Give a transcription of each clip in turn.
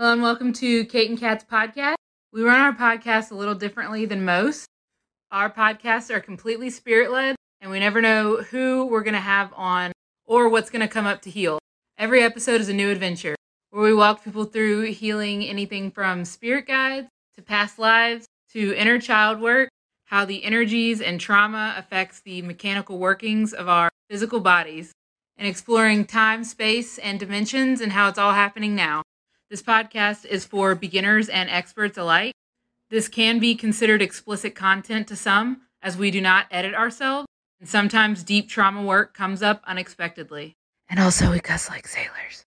Hello and welcome to Kate and Kat's podcast. We run our podcast a little differently than most. Our podcasts are completely spirit led, and we never know who we're going to have on or what's going to come up to heal. Every episode is a new adventure where we walk people through healing anything from spirit guides to past lives to inner child work, how the energies and trauma affects the mechanical workings of our physical bodies, and exploring time, space, and dimensions and how it's all happening now. This podcast is for beginners and experts alike. This can be considered explicit content to some, as we do not edit ourselves, and sometimes deep trauma work comes up unexpectedly. And also, we cuss like sailors.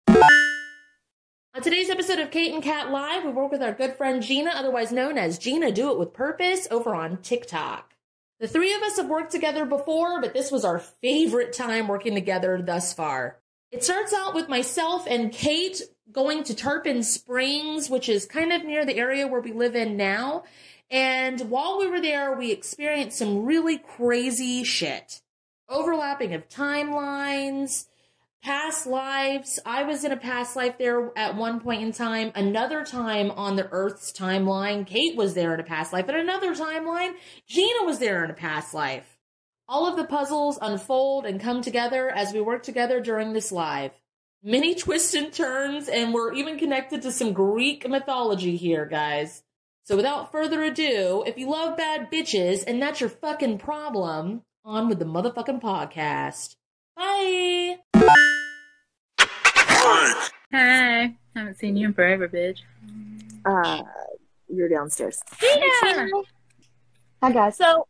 On today's episode of Kate and Kat Live, we work with our good friend Gina, otherwise known as Gina Do It With Purpose, over on TikTok. The three of us have worked together before, but this was our favorite time working together thus far. It starts out with myself and Kate going to Tarpon Springs, which is kind of near the area where we live in now. And while we were there, we experienced some really crazy shit. Overlapping of timelines, past lives. I was in a past life there at one point in time. Another time on the Earth's timeline, Kate was there in a past life. At another timeline, Gina was there in a past life. All of the puzzles unfold and come together as we work together during this live. Many twists and turns, and we're even connected to some Greek mythology here, guys. So without further ado, if you love bad bitches and that's your fucking problem, on with the motherfucking podcast. Bye! Hey, haven't seen you in forever, bitch. Uh, you're downstairs. Yeah. Hi guys. So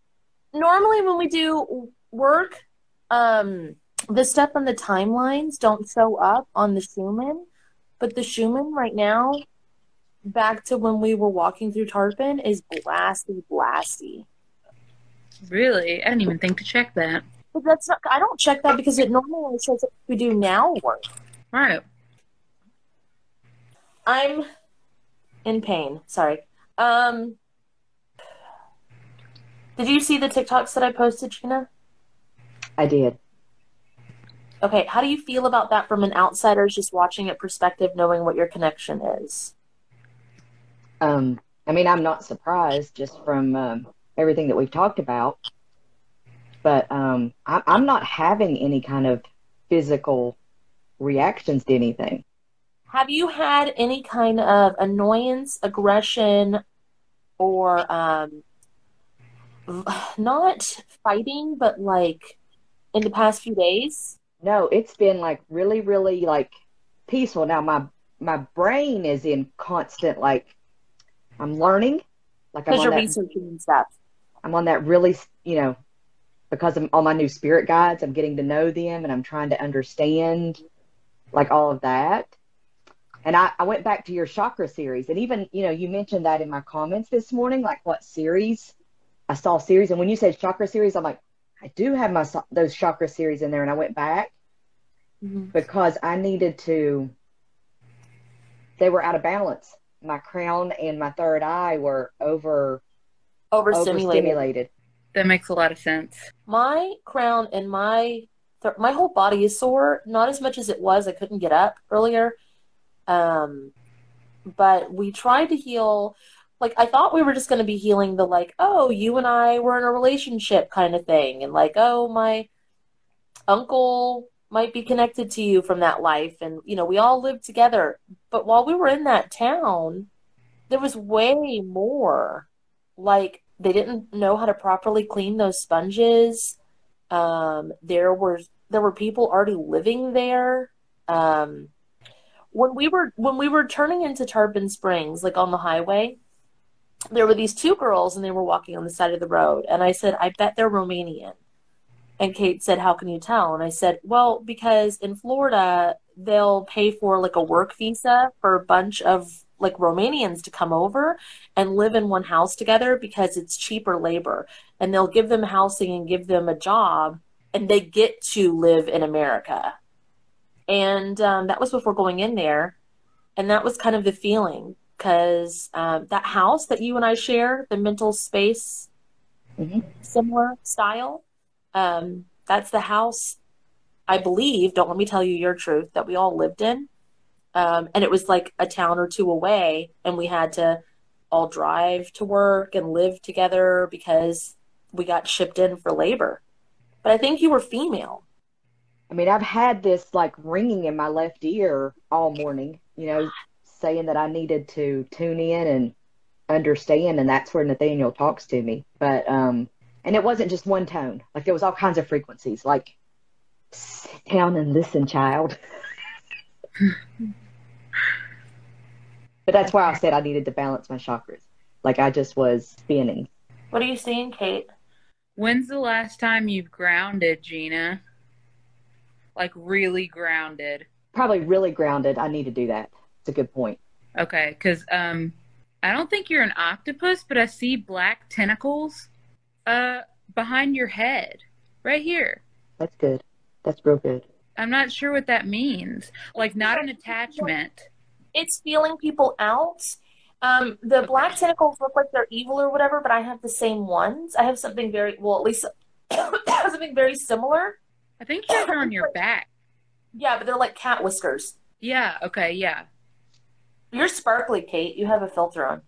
normally when we do work, um, the stuff on the timelines don't show up on the Schumann, but the Schumann right now, back to when we were walking through Tarpon, is blasty blasty. Really? I didn't even think to check that. But that's not. I don't check that because it normally says we do now work. Right. I'm in pain. Sorry. Um, did you see the TikToks that I posted, Gina? I did. Okay, how do you feel about that from an outsider's just watching it perspective, knowing what your connection is? Um, I mean, I'm not surprised just from um, everything that we've talked about, but um, I, I'm not having any kind of physical reactions to anything. Have you had any kind of annoyance, aggression, or um, not fighting, but like in the past few days? No, it's been like really, really like peaceful. Now my my brain is in constant like I'm learning, like I'm on you're that, researching and stuff. I'm on that really, you know, because I'm on my new spirit guides. I'm getting to know them and I'm trying to understand like all of that. And I, I went back to your chakra series, and even you know you mentioned that in my comments this morning, like what series I saw series, and when you said chakra series, I'm like, I do have my those chakra series in there, and I went back Mhm. because I needed to. They were out of balance. My crown and my third eye were over Overstimulated. overstimulated. That makes a lot of sense. My crown and my th- my whole body is sore. Not as much as it was. I couldn't get up earlier. Um, but we tried to heal. Like I thought we were just going to be healing the like, oh, you and I were in a relationship kind of thing, and like, oh, my uncle might be connected to you from that life, and you know, we all lived together. But while we were in that town, there was way more. Like they didn't know how to properly clean those sponges. Um, there were there were people already living there. Um, when we were when we were turning into Tarpon Springs, like on the highway, there were these two girls and they were walking on the side of the road. And I said, I bet they're Romanian. And Kate said, How can you tell? And I said, Well, because in Florida, they'll pay for like a work visa for a bunch of like Romanians to come over and live in one house together because it's cheaper labor. And they'll give them housing and give them a job and they get to live in America. And um, that was before going in there. And that was kind of the feeling because um, that house that you and I share, the mental space, Mhm. similar style, um, that's the house I believe, don't let me tell you your truth, that we all lived in. Um, and it was like a town or two away, and we had to all drive to work and live together because we got shipped in for labor. But I think you were female. I mean, I've had this like ringing in my left ear all morning, you know, saying that I needed to tune in and understand, and that's where Nathaniel talks to me. But um, and it wasn't just one tone; like there was all kinds of frequencies. Like, sit down and listen, child. but that's why I said I needed to balance my chakras. Like I just was spinning. What are you seeing, Kate? When's the last time you've grounded, Gina? Like really grounded. Probably really grounded. I need to do that. It's a good point. Okay, because um, I don't think you're an octopus, but I see black tentacles uh behind your head, right here. That's good. That's real good. I'm not sure what that means. Like not an attachment. It's feeling people out. Um, the black tentacles look like they're evil or whatever, but I have the same ones. I have something very well, at least something very similar. I think yours are on your back. Yeah, but they're like cat whiskers. Yeah. Okay. Yeah. You're sparkly, Kate. You have a filter on.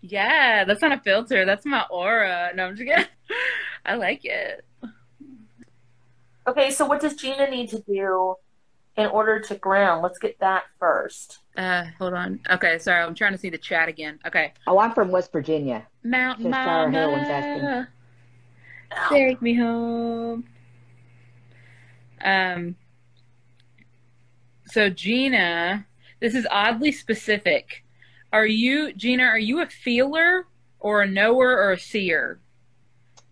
Yeah. That's not a filter. That's my aura. No, I'm just kidding. I like it. Okay, so what does Gina need to do in order to ground? Let's get that first. Uh, hold on. Okay, sorry, I'm trying to see the chat again. Okay, Oh, I'm from West Virginia. Mountain Just our heroines Mama, take me home. Um. So Gina, this is oddly specific. Are you Gina? Are you a feeler or a knower or a seer?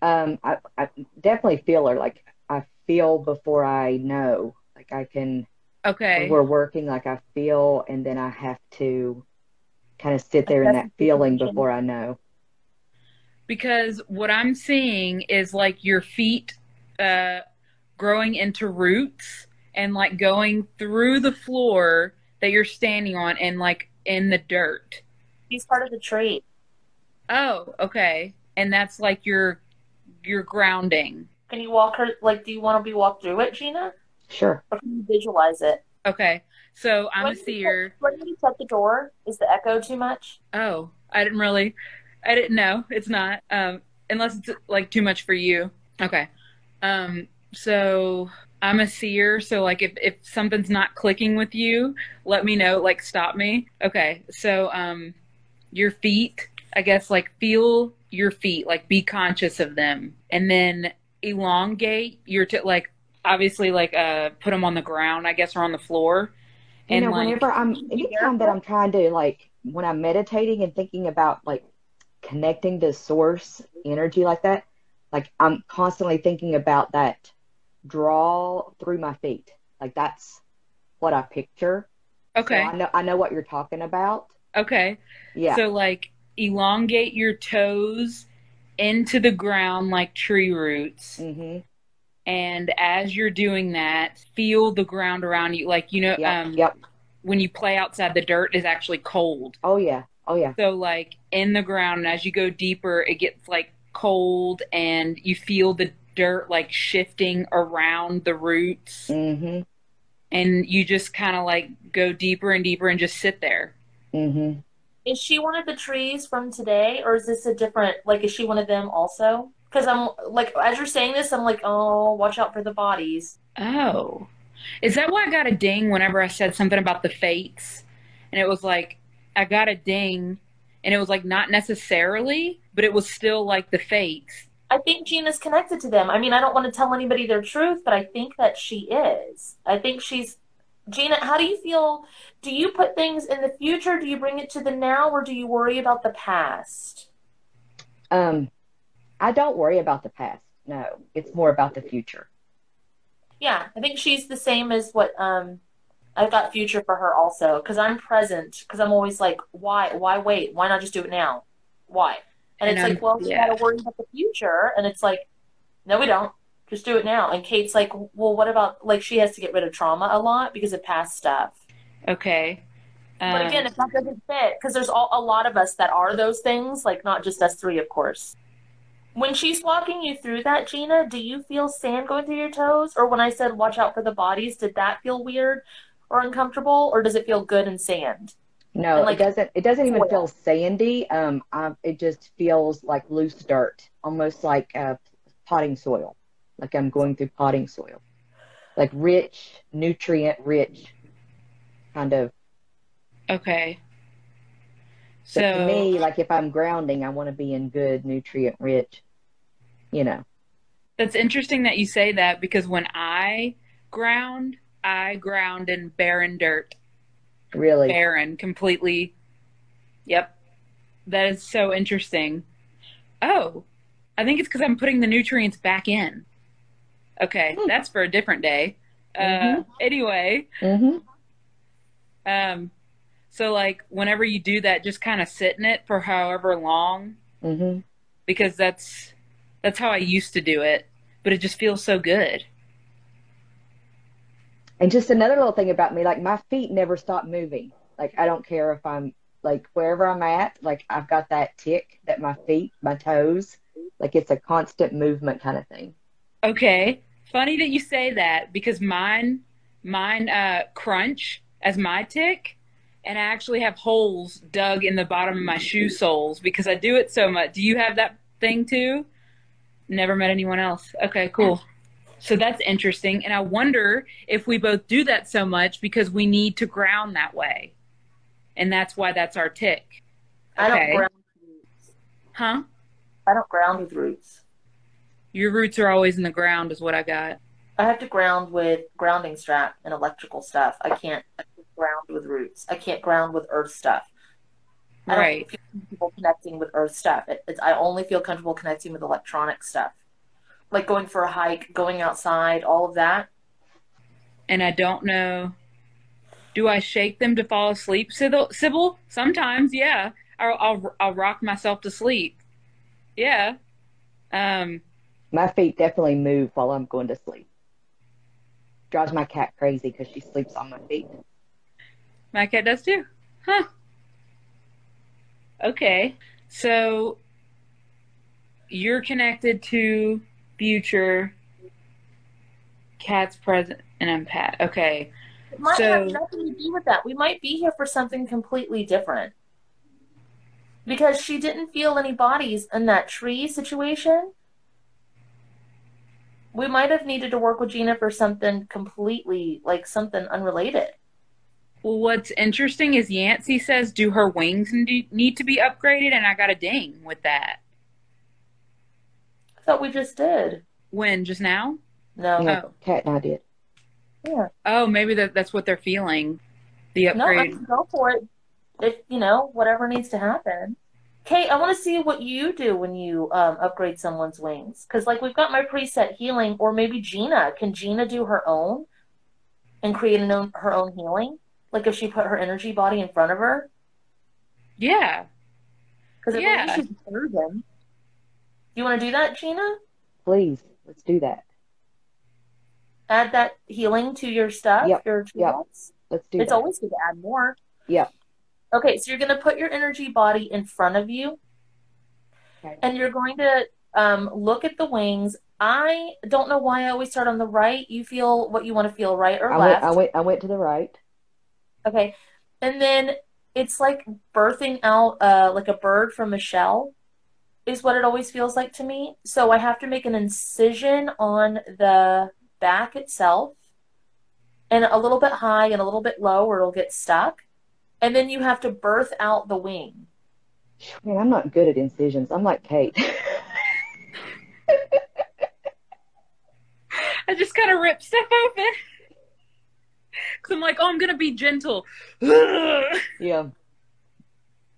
Um, I, I definitely feeler. Like I feel before I know. Like I can. Okay. When we're working, like I feel, and then I have to kind of sit there in that feeling before I know. because what I'm seeing is like your feet uh, growing into roots and like going through the floor that you're standing on and like in the dirt. He's part of the tree. Oh, okay. And that's like your your grounding. Can you walk her? Like, do you want to be walked through it, Gina, Sure. or can you visualize it? Okay. So I'm a When you seer. shut- When you shut the door, is the echo too much? Oh, I didn't really I didn't know. It's not. Um unless it's like too much for you. Okay. Um so I'm a seer, so like if if something's not clicking with you, let me know, like stop me. Okay. So um your feet, I guess like feel your feet, like be conscious of them. And then elongate your t- like obviously like uh put them on the ground, I guess or on the floor. You And know, like whenever I'm, anytime that I'm trying to like, when I'm meditating and thinking about like connecting to source energy like that, like I'm constantly thinking about that draw through my feet. Like that's what I picture. So okay. I know I know what you're talking about. Okay. Yeah. So like elongate your toes into the ground like tree roots. hmm And as you're doing that, feel the ground around you. Like, you know, Yep. um, yep. when you play outside, the dirt is actually cold. Oh yeah. Oh yeah. So, like, in the ground, and as you go deeper, it gets like cold and you feel the dirt like shifting around the roots. hmm And you just kind of like go deeper and deeper and just sit there. hmm Is she one of the trees from today, or is this a different? Like, is she one of them also? Because I'm like, as you're saying this, I'm like, oh, watch out for the bodies. Oh. Is that why I got a ding whenever I said something about the fates? And it was like, I got a ding, and it was like, not necessarily, but it was still like the fates. I think Gina's connected to them. I mean, I don't want to tell anybody their truth, but I think that she is. I think she's. Gina, how do you feel? Do you put things in the future? Do you bring it to the now, or do you worry about the past? Um, I don't worry about the past. No, it's more about the future. Yeah, I think she's the same as what um I've got future for her also because I'm present because I'm always like why why wait why not just do it now why and, And it's I'm- like well we yeah. gotta worry about the future. And it's like no we don't. Just do it now. And Kate's like well what about like she has to get rid of trauma a lot because of past stuff. Okay. but Um, again if that doesn't fit because there's all, a lot of us that are those things like not just us three of course. When she's walking you through that gina do you feel sand going through your toes? Or when i said watch out for the bodies did that feel weird or uncomfortable, or does it feel good in sand? No, like, it doesn't. It doesn't even feel sandy. Um, I, it just feels like loose dirt, almost like uh, potting soil. Like I'm going through potting soil, like rich, nutrient rich, kind of. Okay. So So for me, like if I'm grounding, I want to be in good, nutrient rich. You know. that's interesting that you say that because when I ground, I ground in barren dirt. Really. barren completely. Yep. That is so interesting. Oh i think it's because i'm putting the nutrients back in. Okay Hmm. that's for a different day. Uh Mhm. anyway hmm um so like whenever you do that just kind of sit in it for however long. Hmm because that's that's how i used to do it but it just feels so good And just another little thing about me, like my feet never stop moving. Like I don't care if I'm like wherever I'm at, like I've got that tick that my feet, my toes, like it's a constant movement kind of thing. Okay. Funny that you say that because mine mine uh crunch as my tick and I actually have holes dug in the bottom of my shoe soles because I do it so much. Do you have that thing too? Never met anyone else. Okay, cool. So that's interesting and I wonder if we both do that so much because we need to ground that way. And that's why that's our tick. I don't ground with roots. Huh? I don't ground with roots. Your roots are always in the ground is what I got. I have to ground with grounding strap and electrical stuff. I can't I can't ground with roots. I can't ground with earth stuff. I Right. don't feel comfortable connecting with earth stuff. It, it's, I only feel comfortable connecting with electronic stuff, like going for a hike, going outside, all of that. and I don't know. Do I shake them to fall asleep, Sybil? Sybil? Sometimes, yeah. I'll, I'll I'll rock myself to sleep. Yeah. Um. My feet definitely move while I'm going to sleep. Drives my cat crazy because she sleeps on my feet. My cat does too. Huh. Okay. So you're connected to future, Kat's present, and I'm Pat. Okay. It might So- have nothing to do with that. We might be here for something completely different. Because she didn't feel any bodies in that tree situation. We might have needed to work with Gina for something completely, like something unrelated. Well, what's interesting is Yancey says, "Do her wings need need to be upgraded?" And I got a ding with that. I thought we just did. When just now? No. Yeah, Oh. Kat and I did. Yeah. Oh, maybe that, that's what they're feeling. The No, I upgrade. can go for it. If you know, whatever needs to happen. Kate, I want to see what you do when you um, upgrade someone's wings. Because, like, we've got my preset healing, or maybe Gina. Can Gina do her own and create an own, her own healing? Like, if she put her energy body in front of her? yeah. Because Yeah. she's a surgeon. You want to do that, Gina? Please, let's do that. Add that healing to your stuff, Yep, your yep. Let's do that. It's that. always good to add more. Yeah. Okay, so you're going to put your energy body in front of you, Okay. and you're going to um, look at the wings. I don't know why I always start on the right. You feel what you want to feel, right or I left. went, I went, I went to the right. Okay, and then it's like birthing out uh, like a bird from a shell, is what it always feels like to me. So I have to make an incision on the back itself, and a little bit high and a little bit low, or it'll get stuck. And then you have to birth out the wing. Man, I'm not good at incisions. I'm like Kate. I just kind of rip stuff open. Because I'm like, oh, I'm going to be gentle. yeah.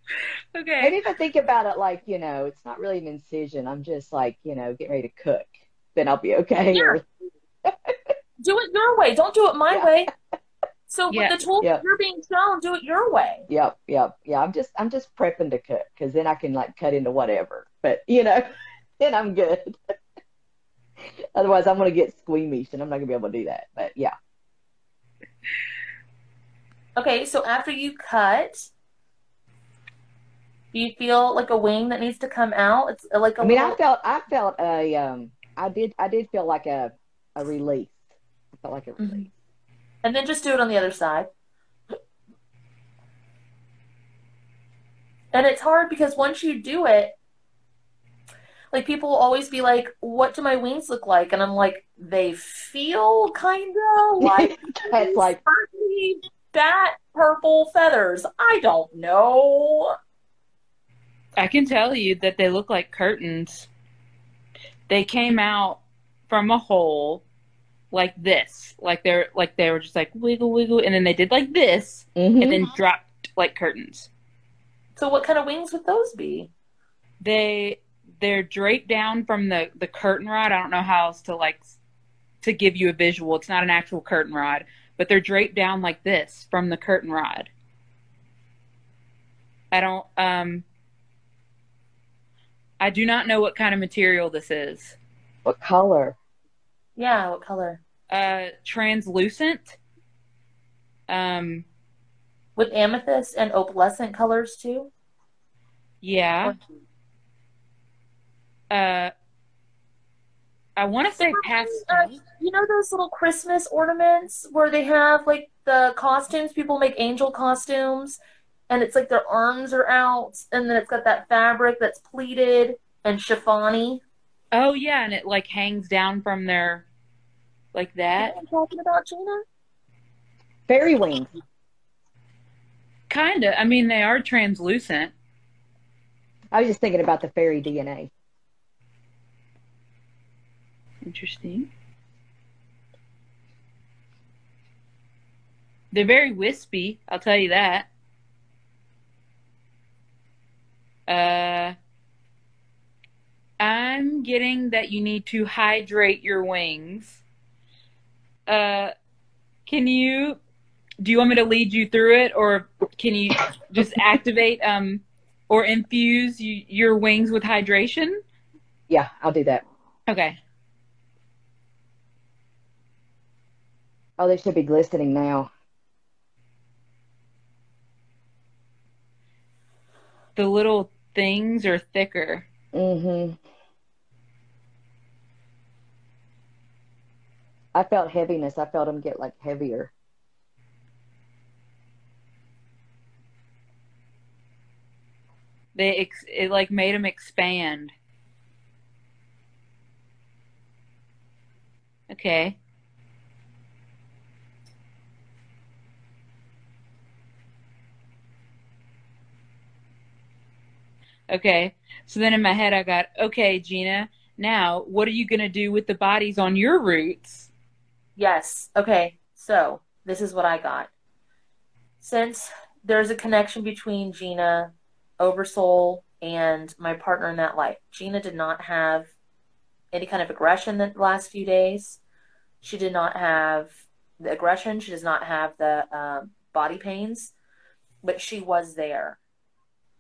okay. Maybe if I think about it like, you know, it's not really an incision. I'm just like, you know, getting ready to cook. Then I'll be okay. Yeah. Do it your way. Don't do it my Yeah. way. So Yeah. with the tools Yeah. you're being shown, do it your way. Yep, yep, yeah. I'm just, I'm just prepping to cook because then I can like cut into whatever. But you know, then I'm good. Otherwise, I'm gonna get squeamish and I'm not gonna be able to do that. But yeah, Okay, so after you cut, do you feel like a wing that needs to come out? It's uh, like a I mean, little, I felt, I felt a, um, I did, I did feel like a, a release. I felt like a Mhm. And then just do it on the other side. And it's hard because once you do it, like people will always be like, "What do my wings look like?" And I'm like, "They feel kind of like like bat purple feathers. I don't know." I can tell you that they look like curtains. They came out from a hole like this. Like they're like they were just like wiggle wiggle and then they did like this mhm. and then dropped like curtains. So what kind of wings would those be? They they're draped down from the the curtain rod. I don't know how else to like to give you a visual. It's not an actual curtain rod, but they're draped down like this from the curtain rod. I don't um I do not know what kind of material this is. what color? Yeah, what color? Uh translucent. Um With amethyst and opalescent colors too? yeah. Uh I want to say Uh, you know those little Christmas ornaments where they have like the costumes? People make angel costumes, and it's like their arms are out, and then it's got that fabric that's pleated and chiffony. Oh yeah, and it like hangs down from their like You know that. what I'm talking about, Gina? Fairy wings. Kinda. I mean, they are translucent. I was just thinking about the fairy DNA. Interesting. They're very wispy, I'll tell you that. Uh, I'm getting that you need to hydrate your wings. Uh, can you, do you want me to lead you through it or can you just activate um or infuse you, your wings with hydration? Yeah, I'll do that. Okay. Oh, they should be glistening now. The little things are thicker. Mm-hmm. I felt heaviness. I felt them get like heavier. They ex- it like made them expand. Okay. Okay. So then in my head I got, okay, Gina, now what are you going to do with the bodies on your roots? Yes. Okay. So this is what I got. Since there's a connection between Gina, Oversoul, and my partner in that life, Gina did not have any kind of aggression the last few days. She did not have the aggression. She does not have the um, body pains, but she was there.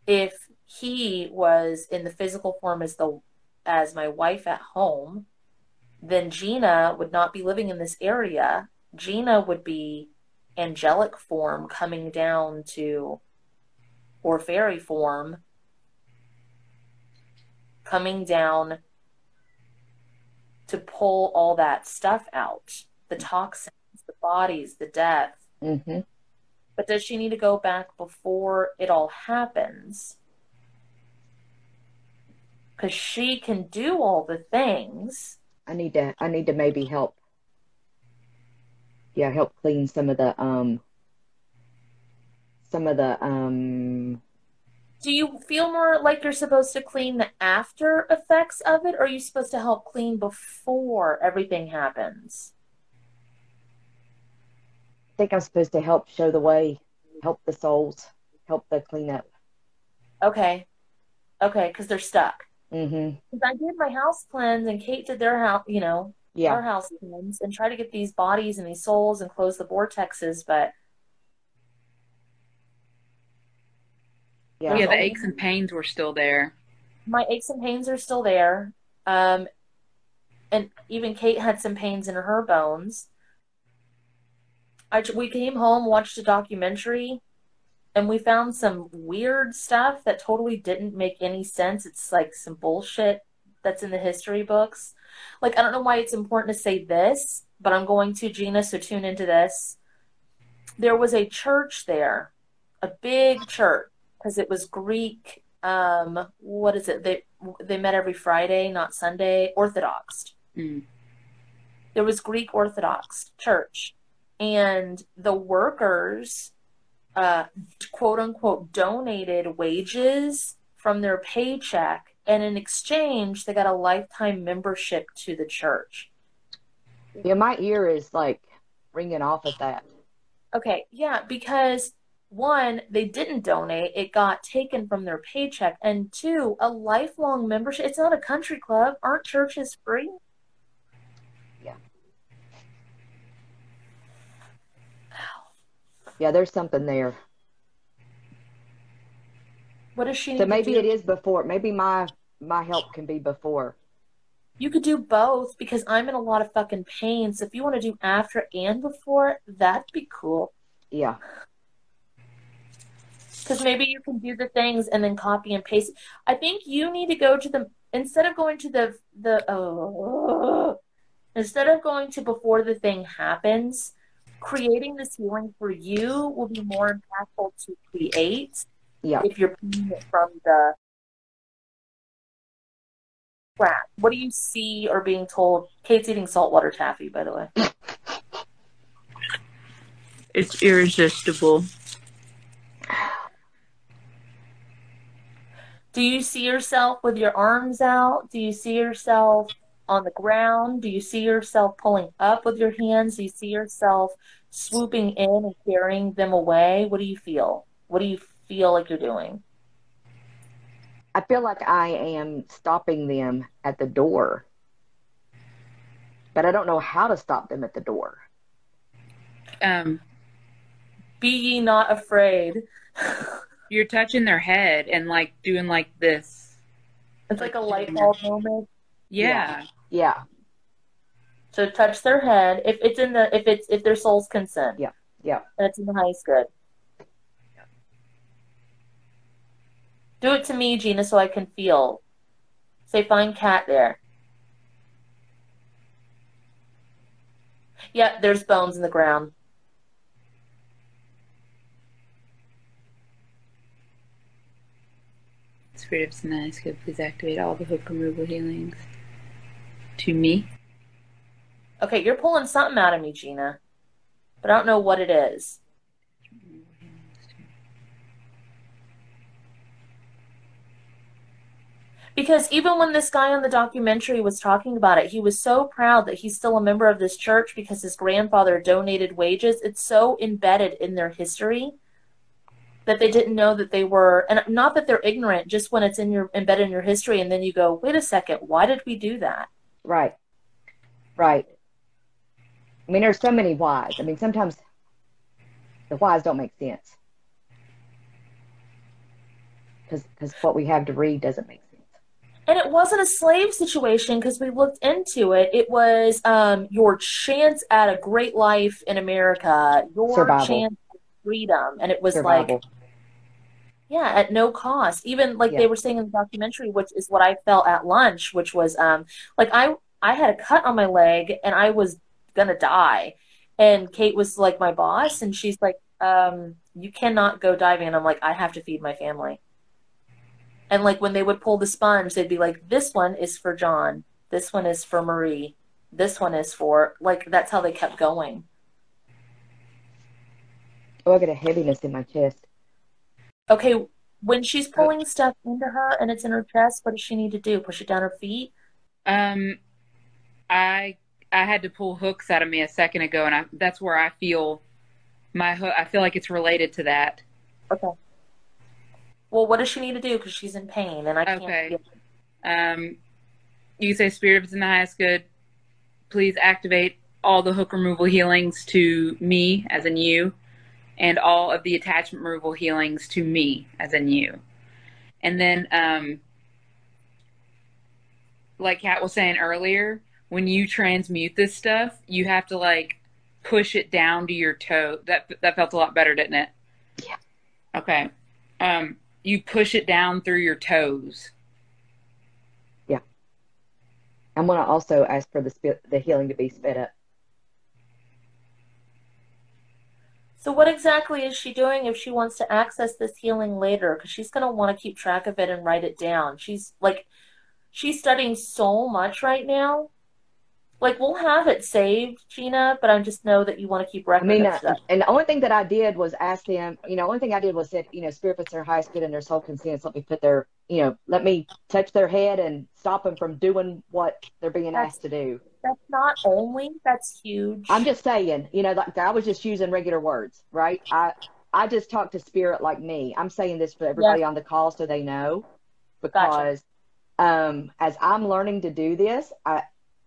If he was in the physical form as the as my wife at home, then Gina would not be living in this area. Gina would be angelic form coming down to, or fairy form coming down to pull all that stuff out the toxins, the bodies, the death. Mm-hmm. But does she need to go back before it all happens? Because she can do all the things. I need to. I need to maybe help. Yeah, help clean some of the um. Some of the um. Do you feel more like you're supposed to clean the after effects of it, or are you supposed to help clean before everything happens? I think I'm supposed to help show the way, help the souls, help the cleanup. Okay. Okay, because they're stuck. Mm-hmm. 'Cause I did my house cleanse, and Kate did their house, you know, Yeah. our house cleanse, and try to get these bodies and these souls and close the vortexes, but Yeah. Yeah, the aches and pains were still there. my aches and pains are still there. Um, and even Kate had some pains in her bones. I, we came home, watched a documentary, and we found some weird stuff that totally didn't make any sense. It's like some bullshit that's in the history books. Like, I don't know why it's important to say this, but I'm going to, Gina, so tune into this. there was a church there, a big church, because it was Greek. Um, what is it? They they met every Friday, not Sunday. Orthodox. Mm. There was Greek Orthodox church, and the workers, uh, quote unquote, donated wages from their paycheck, and in exchange, they got a lifetime membership to the church. Yeah, my ear is like ringing off at that. Okay, yeah, because one, they didn't donate, it got taken from their paycheck, and two, a lifelong membership. It's not a country club. Aren't churches free? Yeah, there's something there. What does she need So maybe it is before. Maybe my my help can be before. You could do both because I'm in a lot of fucking pain. So if you want to do after and before, that'd be cool. Yeah. Because maybe you can do the things and then copy and paste. I think you need to go to the instead of going to the the oh, instead of going to before the thing happens. Creating this healing for you will be more impactful to create Yeah. if you're pulling it from the crap. What do you see or being told? Kate's eating saltwater taffy, by the way. It's irresistible. Do you see yourself with your arms out? Do you see yourself on the ground? Do you see yourself pulling up with your hands? Do you see yourself swooping in and carrying them away? What do you feel? What do you feel like you're doing? I feel like I am stopping them at the door. But I don't know how to stop them at the door. Um, Be ye not afraid. you're touching their head and like doing like this. It's like a light bulb moment. Yeah. Yeah. So touch their head. If it's in the if it's if their soul's consent. Yeah. Yeah. And it's in the highest good. Do it to me, Gina, so I can feel. Say find cat there. Yeah, there's bones in the ground. Spirit of Sinai, could please activate all the hook removal healings to me. Okay, you're pulling something out of me, Gina. But I don't know what it is. Because even when this guy on the documentary was talking about it, he was so proud that he's still a member of this church because his grandfather donated wages. It's so embedded in their history that they didn't know that they were and not that they're ignorant, just when it's in your embedded in your history and then you go, wait a second, why did we do that? Right. Right. I mean, there's so many whys. I mean, sometimes the whys don't make sense. Because what we have to read doesn't make sense. And it wasn't a slave situation because we looked into it. It was um, your chance at a great life in America, your Survival. chance at freedom. And it was like, Survival. Yeah, at no cost. Even like Yeah. they were saying in the documentary, which is what I felt at lunch, which was um, like I I had a cut on my leg and I was gonna die. And Kate was like my boss, and she's like, um, "You cannot go diving." And I'm like, "I have to feed my family." And like when they would pull the sponge, they'd be like, "This one is for John. This one is for Marie. This one is for like." That's how they kept going. Oh, I get a heaviness in my chest. Okay, when she's pulling stuff into her and it's in her chest, what does she need to do? Push it down her feet? Um, I I had to pull hooks out of me a second ago, and I, that's where I feel my hook. I feel like it's related to that. Okay. Well, what does she need to do? Because she's in pain and I can't. Okay. Um, you say, Spirit of the highest good, please activate all the hook removal healings to me, as in you, and all of the attachment removal healings to me, as in you. And then, um, like Kat was saying earlier, when you transmute this stuff, you have to like push it down to your toe. That that felt a lot better, didn't it? Yeah. Okay. Um, you push it down through your toes. Yeah. I'm going to also ask for the the healing to be sped up. So, what exactly is she doing if she wants to access this healing later? Because she's going to want to keep track of it and write it down. She's like, she's studying so much right now. Like, we'll have it saved, Gina, but I just know that you want to keep I mean, uh, and the only thing that I did was ask them, you know, only thing I did was said, you know, spirit puts their highest good and their soul consents. Let me put their, you know, let me touch their head and stop them from doing what they're being That's- asked to do. That's not only, that's huge. I'm just saying, you know, like I was just using regular words, right? I I just talk to spirit like me. I'm saying this for everybody on the call so they know, because um, as I'm learning to do this, I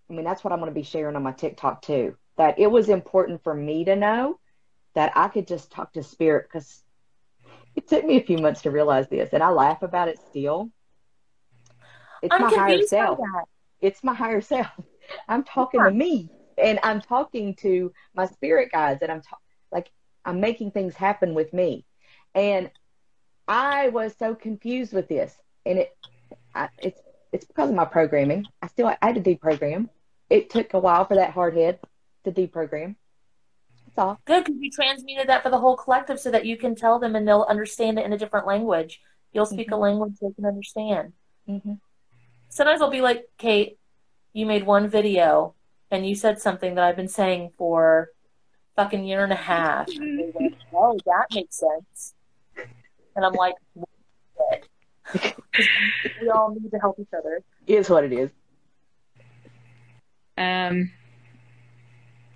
I mean that's what I'm going to be sharing on my TikTok too. That it was important for me to know that I could just talk to spirit because took me a few months to realize this, and I laugh about it still. It's I'm my higher self it's my higher self. I'm talking Yeah. to me and I'm talking to my spirit guides and I'm ta- like I'm making things happen with me. And I was so confused with this and it I, it's it's because of my programming. I still I had to deprogram. It took a while for that hard head to deprogram. That's all. Good, because you transmuted that for the whole collective so that you can tell them and they'll understand it in a different language. You'll speak a language they can understand. Mm-hmm. Sometimes I'll be like, Kate, you made one video and you said something that I've been saying for fucking year and a half. And like, oh, that makes sense. And I'm like, what? 'Cause we all need to help each other. Is what it is. Um.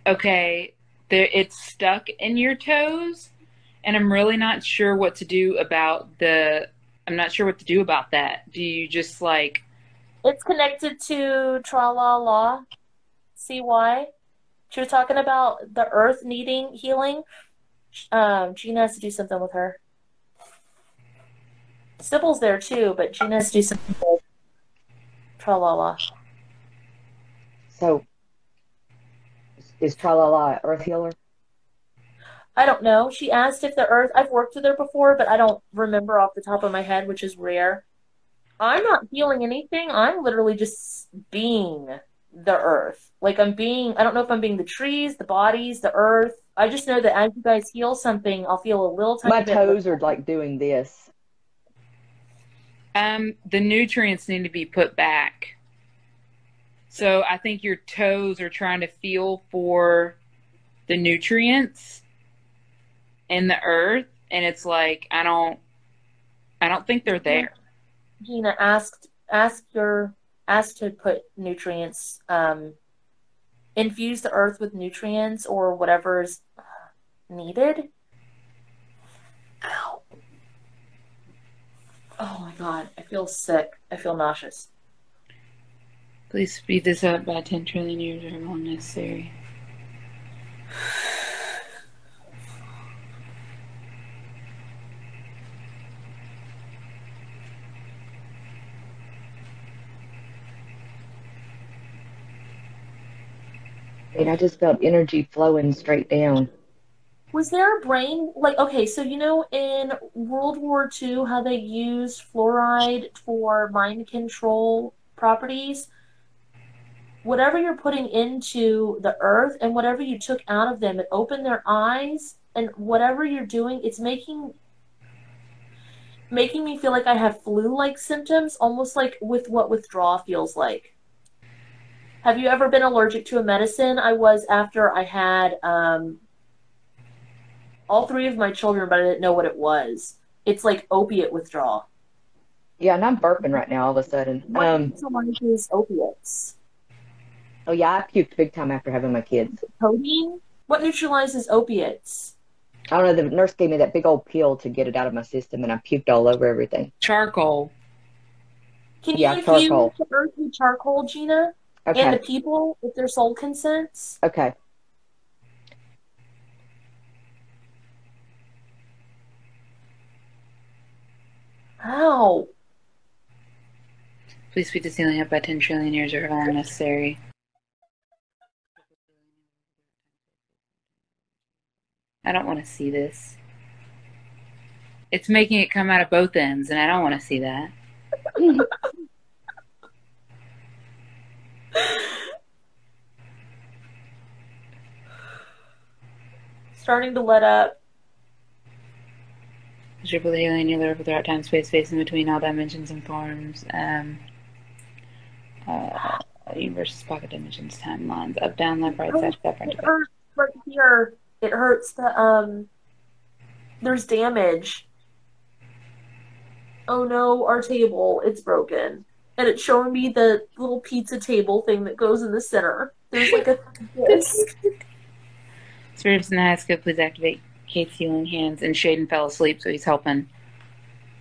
Okay, there it's stuck in your toes, and I'm really not sure what to do about the. I'm not sure what to do about that. Do you just like? It's connected to Tra La La. See why? She was talking about the earth needing healing. Um, Gina has to do something with her. Sybil's there too, but Gina has to do something with Tra La La. So is Tralala Earth Healer? I don't know. She asked if the earth. I've worked with her before, but I don't remember off the top of my head, which is rare. I'm not healing anything. I'm literally just being the earth. Like I'm being, I don't know if I'm being the trees, the bodies, the earth. I just know that as you guys heal something, I'll feel a little tiny My bit. toes are like doing this. Um, the nutrients need to be put back. So I think your toes are trying to feel for the nutrients in the earth, and it's like I don't, I don't think they're there. Gina asked, ask your, ask to put nutrients, um, infuse the earth with nutrients or whatever is needed. Ow. Oh my god, I feel sick. I feel nauseous. Please speed this up by 10 trillion years or more necessary. And I just felt energy flowing straight down. Was there a brain like okay, so you know in World War II how they used fluoride for mind control properties? Whatever you're putting into the earth and whatever you took out of them, it opened their eyes and whatever you're doing, it's making making me feel like I have flu-like symptoms, almost like with what withdrawal feels like. Have you ever been allergic to a medicine? I was after I had um, all three of my children, but I didn't know what it was. It's like opiate withdrawal. Yeah, and I'm burping right now all of a sudden. What Um, neutralizes opiates? Oh yeah, I puked big time after having my kids. Codeine? What neutralizes opiates? I don't know. The nurse gave me that big old pill to get it out of my system, and I puked all over everything. Charcoal. Can Yeah, you infuse charcoal. the earth with charcoal, Gina? And the people with their soul consents? okay. Ow. Please speed the ceiling up by 10 trillion years or more I don't want to see this. It's making it come out of both ends, and I don't want to see that. Starting to let up. Triple the healing you live throughout time, space, space in between all dimensions and forms. Um, uh, universes, pocket dimensions, timelines, up, down, left, right, side, step, right, hurts right here. It hurts the um. There's damage. Oh no, our table, it's broken. And it's showing me the little pizza table thing that goes in the center. There's like a disc. Spirit of Niaska, please activate Kate's healing hands. And Shaden fell asleep, so he's helping.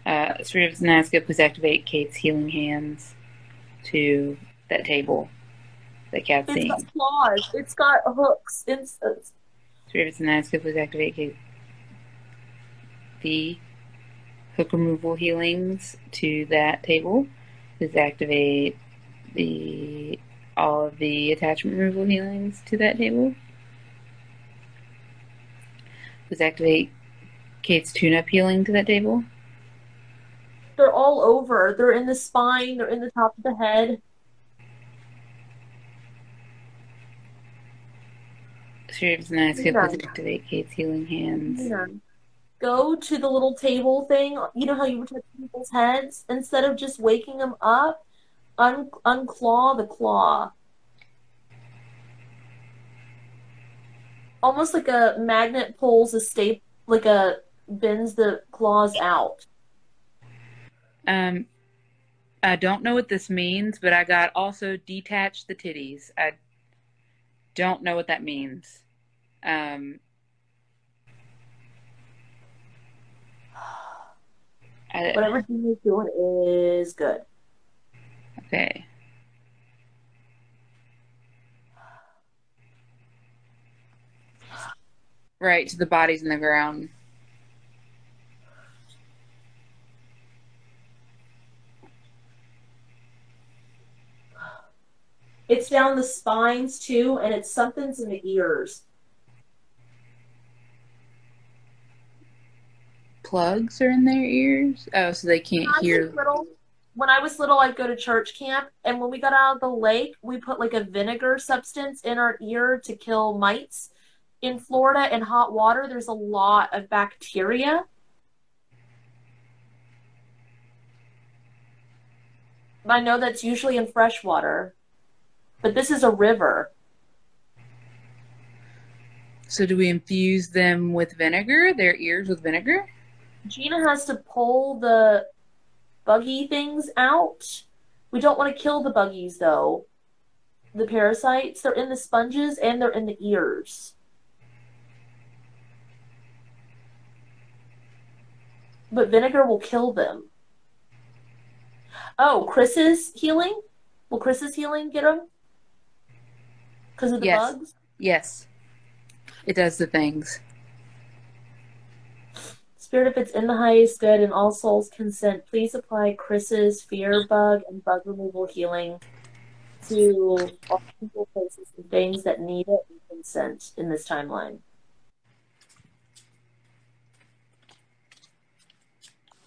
Uh, Spirit of Niaska, please activate Kate's healing hands to that table that Kat's It's seeing. got claws. It's got hooks. It's, it's Spirit of Niaska, please activate The hook removal healings to that table. Please activate the all of the attachment removal healings to that table. Please activate Kate's tune-up healing to that table. they're all over. They're in the spine. They're in the top of the head. Spirit of Niaska, Yeah. please activate Kate's healing hands. Go to the little table thing. You know how you protect people's heads? Instead of just waking them up, un- unclaw the claw. Almost like a magnet pulls a staple, like a bends the claws out. Um, I don't know what this means, but I got also detach the titties. I don't know what that means. Um, Whatever Gina's doing is good. okay. Right to the bodies in the ground. It's down the spines too, and it's something's in the ears. Plugs are in their ears. Oh, so they can't When hear. little, when I was little, I'd go to church camp, and when we got out of the lake, we put like a vinegar substance in our ear to kill mites. In Florida, in hot water, there's a lot of bacteria. I know that's usually in fresh water, but this is a river. So do we infuse them with vinegar? Their ears with vinegar? Gina has to pull the buggy things out. We don't want to kill the buggies though. The parasites, they're in the sponges and they're in the ears. But vinegar will kill them. Oh, Chris's healing? Will Chris's healing get them? Because of the Yes. bugs? Yes. It does the things. Spirit, if it's in the highest good and all souls consent, please apply Chris's fear bug and bug removal healing to all people, places, and things that need it and consent in this timeline.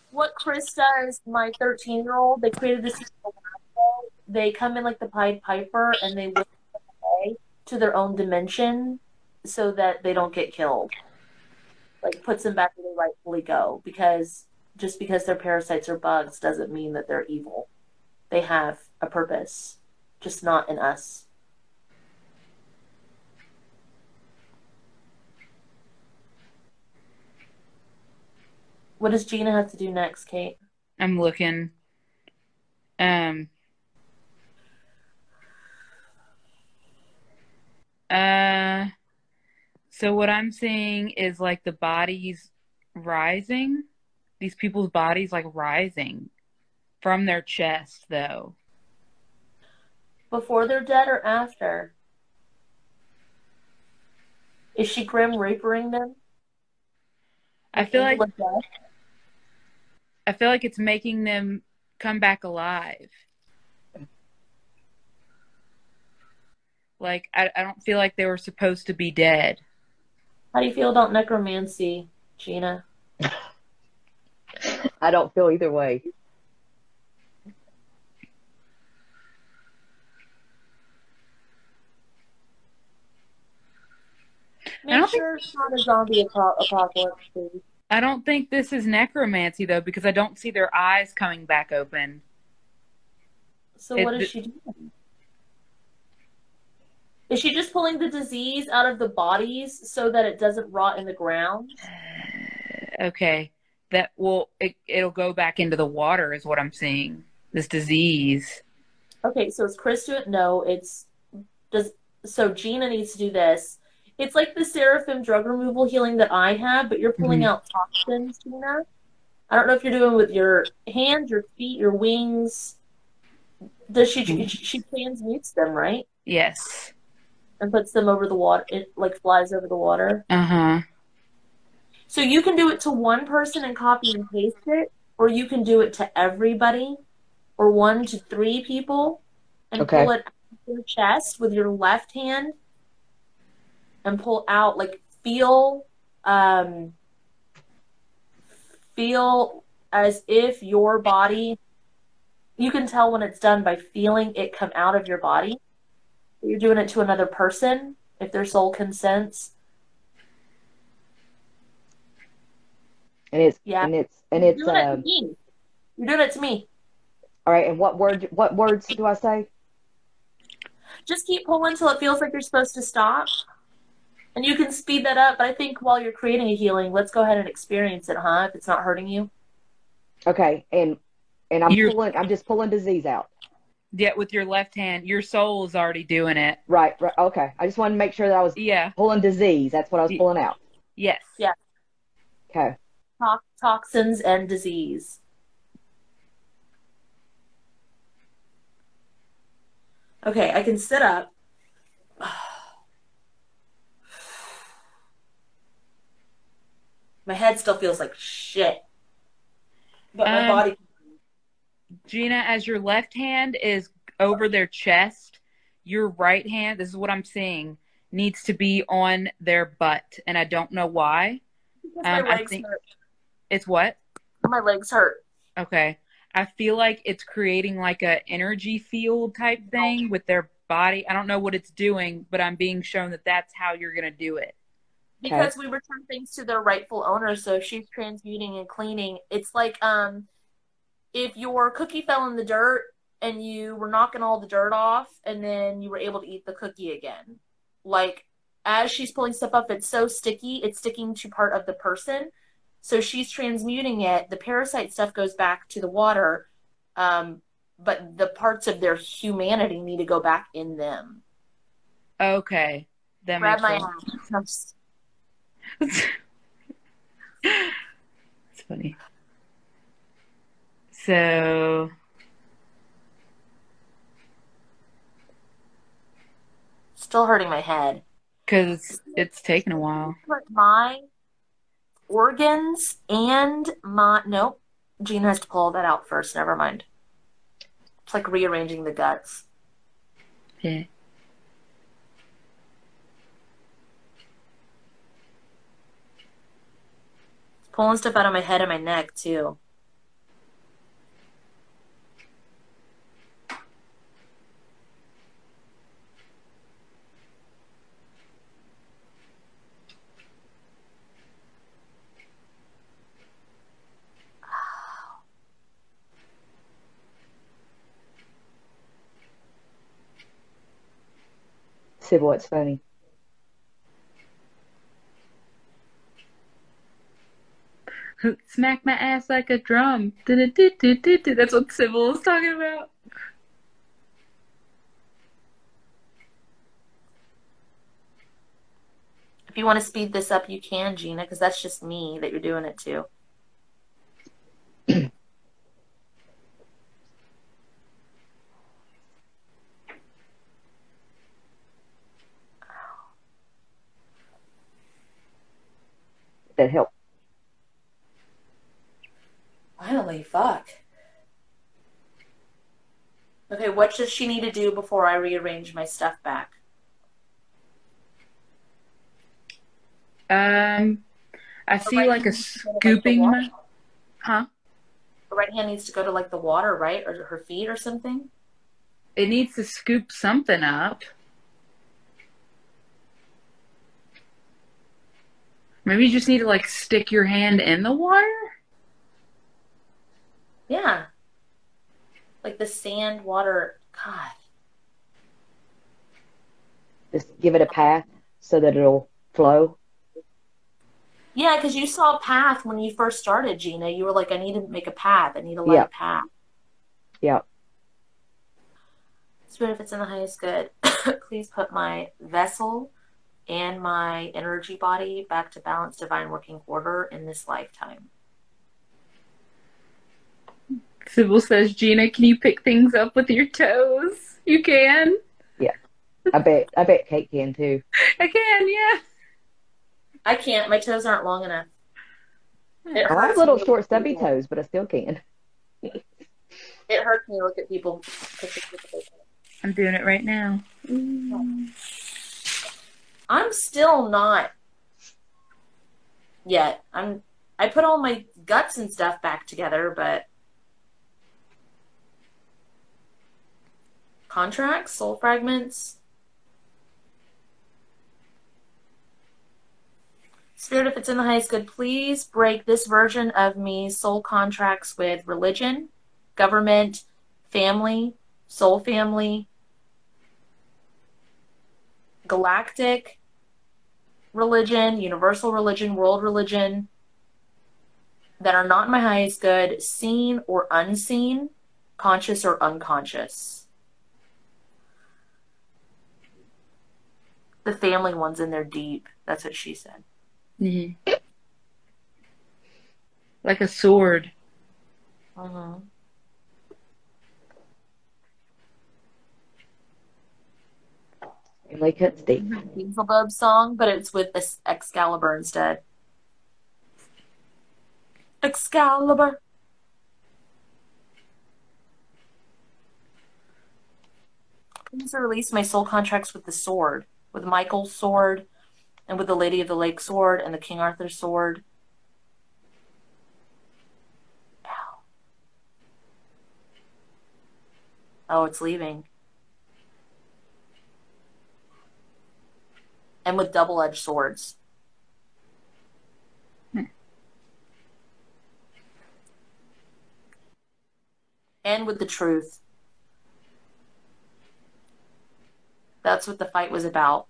What Chris does, my 13 year old, they created this. They come in like the Pied Piper and they whip away to their own dimension so that they don't get killed like puts them back where they rightfully go because just because they're parasites or bugs doesn't mean that they're evil. They have a purpose, just not in us. What does Gina have to do next, Kate? I'm looking. Um. Uh. So what I'm seeing is like the bodies rising. These people's bodies like rising from their chest, though. Before they're dead or after? Is she grim reapering them? I feel like Angel of death? I feel like it's making them come back alive. Like I, I don't feel like they were supposed to be dead. How do you feel about necromancy, Gina? I don't feel either way. Make don't think- sure it's not a zombie apo- apocalypse, please. I don't think this is necromancy though, because I don't see their eyes coming back open. So It- what is she doing? Is she just pulling the disease out of the bodies so that it doesn't rot in the ground? Okay, that will it, it'll go back into the water, is what I'm seeing. This disease. Okay, so is Chris doing it? No, it's does so Gina needs to do this. It's like the seraphim drug removal healing that I have, but you're pulling Mhm. out toxins, Gina. I don't know if you're doing it with your hands, your feet, your wings. Does she Mhm. she transmutes them, right? Yes. And puts them over the water it like flies over the water. Uh huh. So you can do it to one person and copy and paste it, or you can do it to everybody, or one to three people, and Okay. pull it out of your chest with your left hand, and pull out like feel, um, feel as if your body. You can tell when it's done by feeling it come out of your body. You're doing it to another person if their soul consents. And it's Yeah. and it's and You're it's doing it uh, to me. You're doing it to me. all right. And what word? What words do I say? Just keep pulling until it feels like you're supposed to stop. And you can speed that up, but I think while you're creating a healing, let's go ahead and experience it, huh? If it's not hurting you. Okay, and and I'm You're- pulling. I'm just pulling disease out. Yet with your left hand, your soul is already doing it. Right. Right. Okay. I just wanted to make sure that I was Yeah. pulling disease. That's what I was pulling out. Yes. Yeah. Okay. To- toxins and disease. Okay, I can sit up. My head still feels like shit. But my Um, body Gina, as your left hand is over their chest, your right hand, this is what I'm seeing, needs to be on their butt. And I don't know why. because my um, I think- hurt. It's what? My legs hurt. Okay. I feel like it's creating like a energy field type thing with their body. I don't know what it's doing, but I'm being shown that that's how you're going to do it. because we return things to their rightful owner so she's transmuting and cleaning it's like um if your cookie fell in the dirt and you were knocking all the dirt off and then you were able to eat the cookie again like as she's pulling stuff up it's so sticky it's sticking to part of the person so she's transmuting it the parasite stuff goes back to the water um but the parts of their humanity need to go back in them Okay. That grab my sense. it's funny. So, still hurting my head because it's taken a while. my organs and my nope. Gina has to pull that out first. Never mind. It's like rearranging the guts. Yeah. It's pulling stuff out of my head and my neck too. Sybil, it's funny. Smack my ass like a drum. That's what Sybil was talking about. If you want to speed this up, you can, Gina, because that's just me that you're doing it to. That help. Finally, fuck. Okay, what does she need to do before I rearrange my stuff back? Um, I see right like a hand needs to to, like, the scooping. Huh? The right hand needs to go to like the water, right, or her feet or something. It needs to scoop something up. Maybe you just need to like stick your hand in the water. Yeah. Like the sand, water. God. Just give it a path so that it'll flow. Yeah, because you saw a path when you first started, Gina. You were like, I need to make a path. I need to light Yeah. a path. Yeah. Spirit, if it's in the highest good, please put my vessel and my energy body back to balanced divine working order in this lifetime. Sybil says, Gina, can you pick things up with your toes? You can. Yeah. I bet I bet Kate can too. I can, yeah. I can't. My toes aren't long enough. It I have hurts little short stubby people. toes, but I still can. It hurts me to look at people. I'm doing it right now. Mm. I'm still not yet. I'm. I put all my guts and stuff back together, but contracts, soul fragments. Spirit, if it's in the highest good, please break this version of me soul contracts with religion, government, family, soul family, galactic religion, universal religion, world religion that are not my highest good, seen or unseen, conscious or unconscious. The family one's in there deep. That's what she said. Mhm. Like a sword. Mm-hmm. Family cuts deep. Beelzebub song, but it's with Excalibur instead. Excalibur. Please release my soul contracts with the sword, with Michael's sword, and with the Lady of the Lake sword and the King Arthur sword. Ow. Oh, it's leaving. And with double edged swords. Hmm. And with the truth. That's what the fight was about.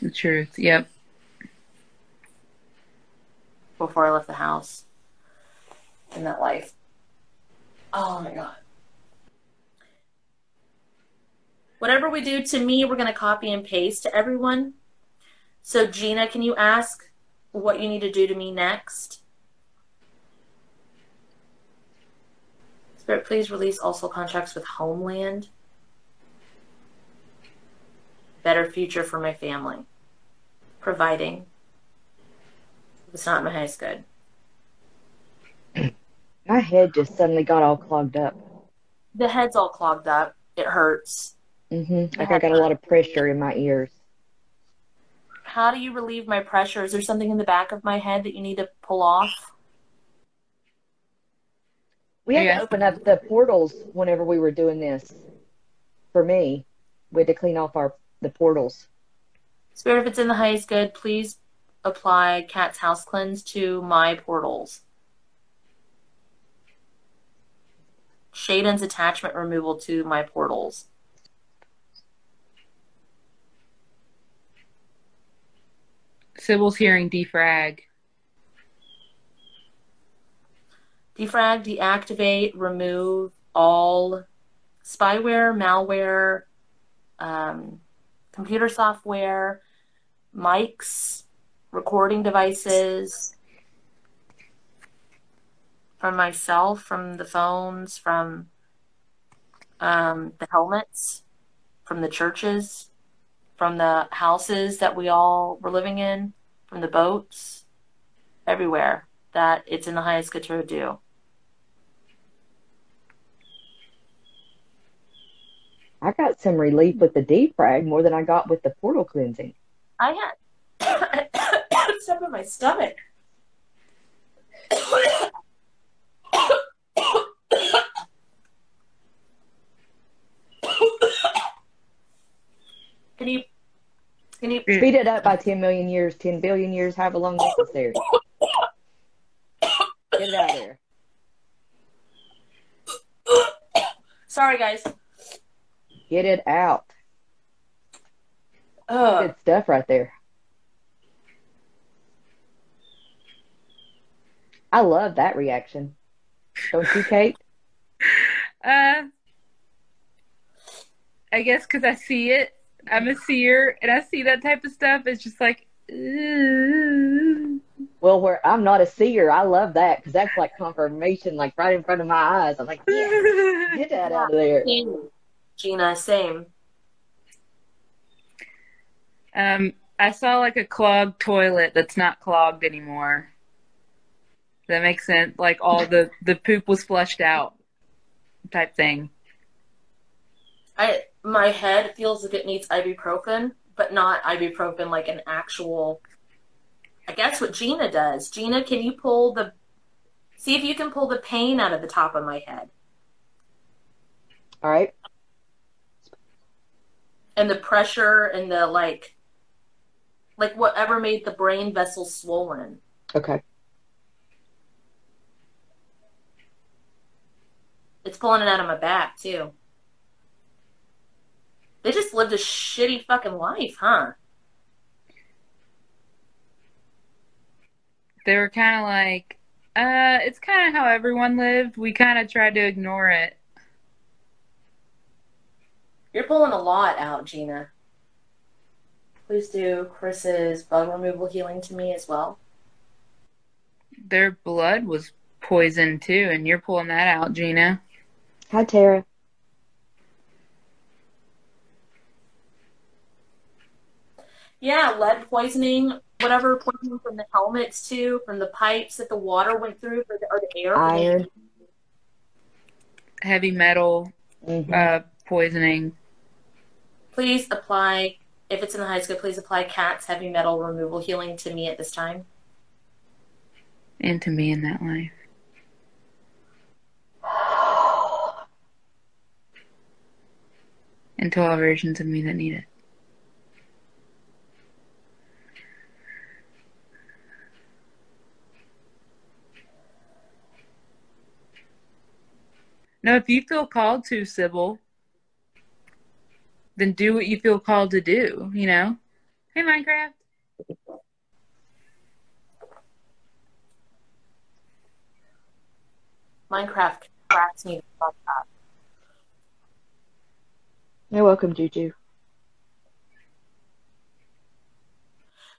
The truth. Yep. before I left the house in that life. Oh my god. Whatever we do to me, we're going to copy and paste to everyone. So, Gina, can you ask what you need to do to me next? Spirit, please release also contracts with Homeland. Better future for my family. Providing. It's not my highest good. My head just suddenly got all clogged up. The head's all clogged up. It hurts. Hmm Like I got a lot of pressure in my ears. How do you relieve my pressure? Is there something in the back of my head that you need to pull off? We had Yeah. to open up the portals whenever we were doing this. For me, we had to clean off our the portals. Spirit, if it's in the highest good, please apply Kat's House Cleanse to my portals. Shaden's attachment removal to my portals. Sybil's hearing defrag. Defrag, deactivate, remove all spyware, malware, um, computer software, mics, recording devices from myself, from the phones, from um, the helmets, from the churches, from the houses that we all were living in, from the boats, everywhere that it's in the highest good to do. I got some relief with the defrag more than I got with the portal cleansing. I had stuff in my stomach. Can you can Can you? Speed it up by 10 million years, 10 billion years, however long necessary. Get it out of there. Sorry, guys. Get it out. Ugh. Good stuff right there. I love that reaction. Don't you, Kate? Uh, I guess because I see it. I'm a seer, and I see that type of stuff. It's just like, ooh. Well, where I'm not a seer, I love that because that's like confirmation, like right in front of my eyes. I'm like, yeah, get that out of there. Gina, same. um, I saw like a clogged toilet that's not clogged anymore. That makes sense. Like all the the poop was flushed out, type thing. I my head feels like it needs ibuprofen, but not ibuprofen like an actual. I guess what Gina does. Gina, can you pull the? See if you can pull the pain out of the top of my head All right. and the pressure and the like, like whatever made the brain vessels swollen. Okay. It's pulling it out of my back too. They just lived a shitty fucking life, huh? They were kind of like, uh, it's kind of how everyone lived. We kind of tried to ignore it. You're pulling a lot out, Gina. Please do Chris's bug removal healing to me as well. Their blood was poisoned too, and you're pulling that out, Gina. Hi, Tara. Yeah, lead poisoning, whatever poisoning from the helmets too, from the pipes that the water went through, for the, or the air. Iron. Heavy metal Mhm. uh, poisoning. Please apply, if it's in the high school, please apply Kat's heavy metal removal healing to me at this time. And to me in that life. And to all versions of me that need it. No, if you feel called to, Sybil, then do what you feel called to do, you know? Hey, Minecraft. Minecraft cracks me the fuck up. You're welcome, Juju.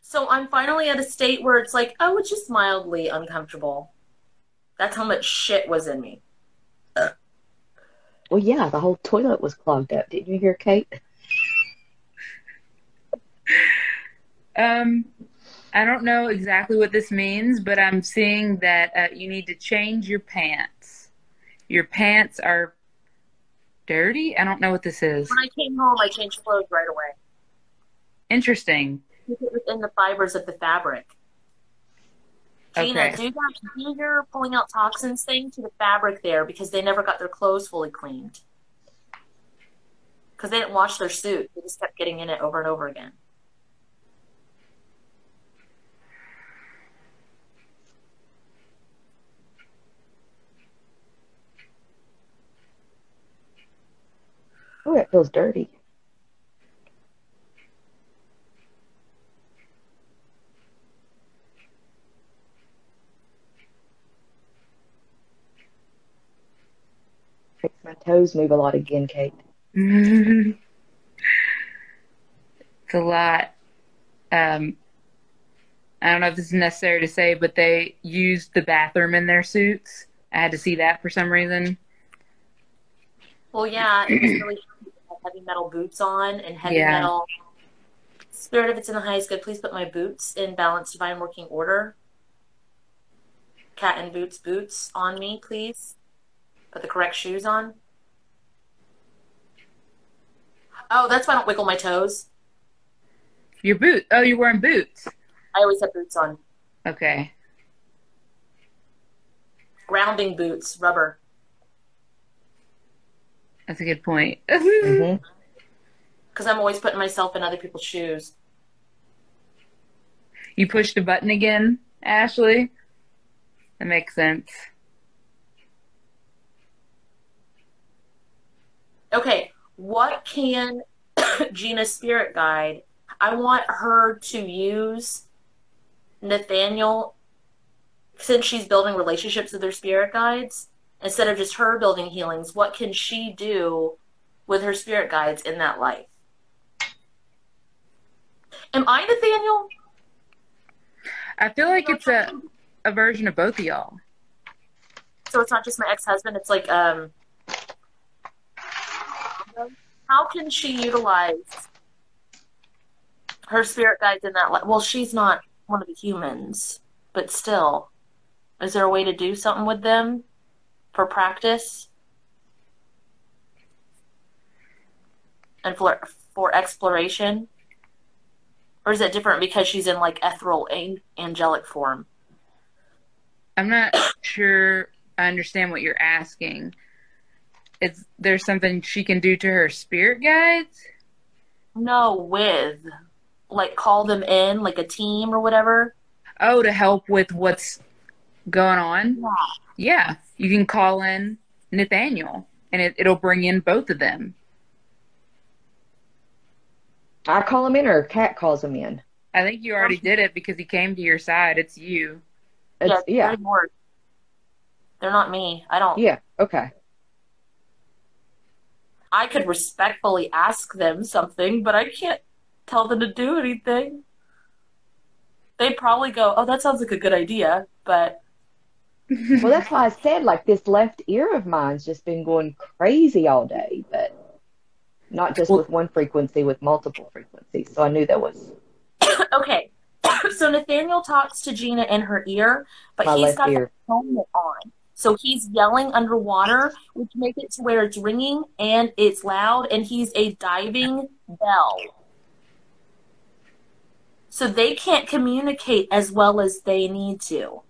So I'm finally at a state where it's like, oh, it's just mildly uncomfortable. That's how much shit was in me. Well, yeah, the whole toilet was clogged up. Didn't you hear, Kate? Um, I don't know exactly what this means, but I'm seeing that uh, you need to change your pants. Your pants are dirty. I don't know what this is. When I came home, I changed clothes right away. Interesting. Keep it within the fibers of the fabric. Gina, Okay. do that. Do your pulling out toxins thing to the fabric there because they never got their clothes fully cleaned. Because they didn't wash their suit. They just kept getting in it over and over again. Oh, it feels dirty. Makes my toes move a lot again, Kate. it's a lot. Um, I don't know if this is necessary to say, but they used the bathroom in their suits. I had to see that for some reason. Well, yeah, it was really heavy metal boots on and heavy Yeah. metal. Spirit, if it's in the highest good, please put my boots in balanced divine working order. Kat and boots, boots on me, please. Put the correct shoes on. Oh, that's why I don't wiggle my toes. Your boot. Oh, you're wearing boots. I always have boots on. Okay. Grounding boots, rubber. That's a good point. hmm Because I'm always putting myself in other people's shoes. You pushed a button again, Ashley. That makes sense. Okay, what can Gina's spirit guide? I want her to use Nathaniel since she's building relationships with her spirit guides instead of just her building healings. What can she do with her spirit guides in that life? Am I Nathaniel? I feel like it's a a version of both of y'all. So it's not just my ex-husband. It's like um how can she utilize her spirit guides in that life? Well, she's not one of the humans, but still, is there a way to do something with them for practice and for for exploration? Or is it different because she's in like ethereal an- angelic form? I'm not sure I understand what you're asking. Is there something she can do to her spirit guides? No, with like call them in like a team or whatever. Oh, to help with what's going on? Yeah. yeah. You can call in Nathaniel and it, it'll bring in both of them. I call him in, or Kat calls him in. I think you already did it because he came to your side. It's you. It's, yeah, yeah, They're not me. I don't. yeah, okay. I could respectfully ask them something, but I can't tell them to do anything. They'd probably go, "Oh, that sounds like a good idea," but Well, that's why I said like this left ear of mine's just been going crazy all day, but not just Well- with one frequency, with multiple frequencies. So I knew that was okay. so Nathaniel talks to Gina in her ear, but my he's left got ear. the helmet on. So he's yelling underwater, which makes it to where it's ringing and it's loud, and he's a diving bell. So they can't communicate as well as they need to.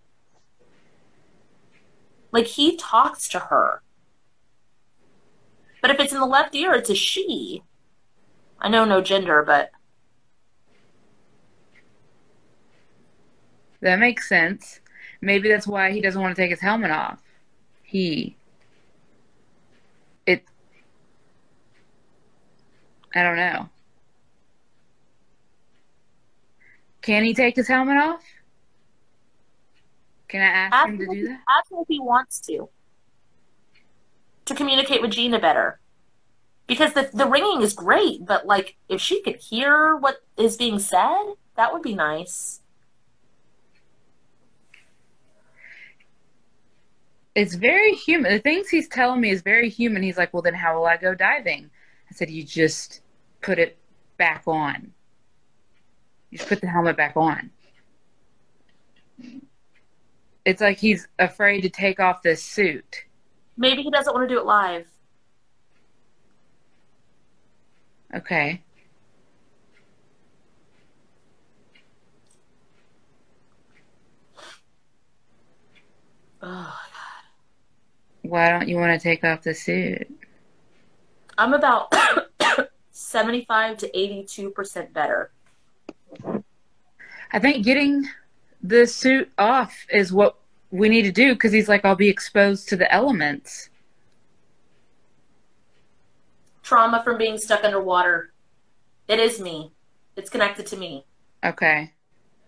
Like he talks to her. But if it's in the left ear, it's a she. I know no gender, but That makes sense. Maybe that's why he doesn't want to take his helmet off. He. It. I don't know. Can he take his helmet off? Can I ask ask him to do that? ask him if he wants to. To communicate with Gina better. Because the the ringing is great, but like if she could hear what is being said, that would be nice. It's very human. The things he's telling me is very human. He's like, well, then how will I go diving? I said, you just put it back on. You just put the helmet back on. It's like he's afraid to take off this suit. Maybe he doesn't want to do it live. Okay. Ugh. Why don't you want to take off the suit? I'm about seventy five to eighty two percent better. I think getting the suit off is what we need to do because he's like, I'll be exposed to the elements. Trauma from being stuck underwater. It is me. It's connected to me. Okay.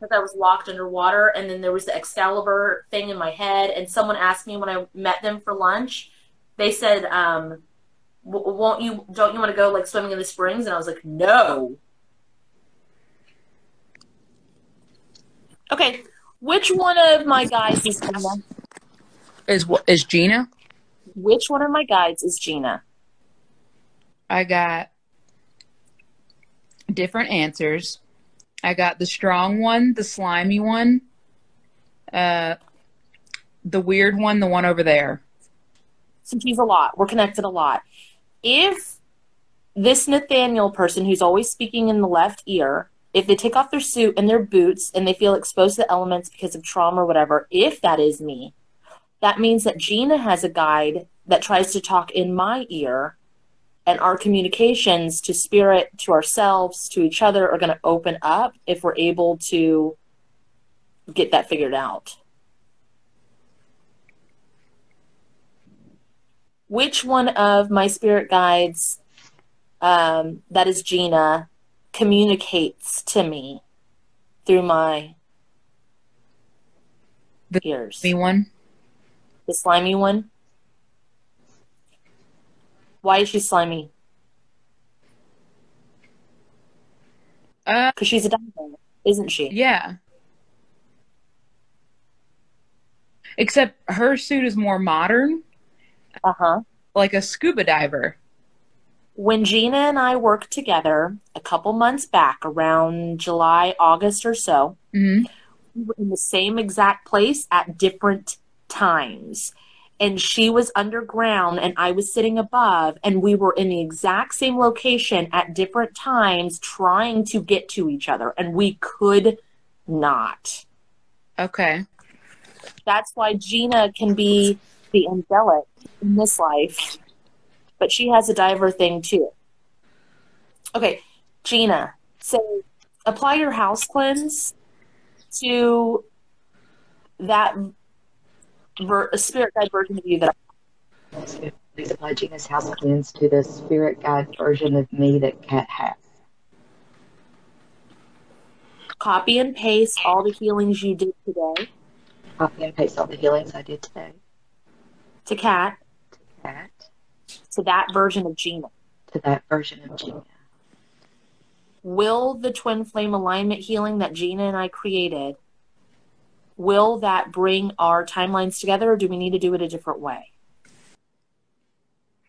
Because I was locked underwater, and then there was the Excalibur thing in my head. And someone asked me when I met them for lunch, they said, um, "Won't you? Don't you want to go like swimming in the springs?" And I was like, "No." Okay, which one of my guys is Gina? Is what is Gina? Which one of my guides is Gina? I got different answers. I got the strong one, the slimy one, uh, the weird one, the one over there. Since he's a lot, we're connected a lot. If this Nathaniel person who's always speaking in the left ear, if they take off their suit and their boots and they feel exposed to the elements because of trauma or whatever, if that is me, that means that Gina has a guide that tries to talk in my ear and our communications to spirit, to ourselves, to each other are going to open up if we're able to get that figured out. Which one of my spirit guides, um, that is Gina, communicates to me through my The ears? Me one. The slimy one? Why is she slimy? Uh, Because she's a diver, isn't she? yeah. Except her suit is more modern, Uh huh. like a scuba diver. When Gina and I worked together a couple months back, around July, August or so, hmm we were in the same exact place at different times. And she was underground and I was sitting above, and we were in the exact same location at different times trying to get to each other, and we could not. Okay. That's why Gina can be the angelic in this life, but she has a diver thing too. Okay, Gina, so apply your house cleanse to that ver- spirit guide version of you that Please apply Gina's house cleanse to the spirit guide version of me that Kat has. copy and paste all the healings you did today Copy and paste all the healings I did today. to Kat Kat to that version of Gina. to that version of Gina. will the twin flame alignment healing that Gina and I created will that bring our timelines together or do we need to do it a different way?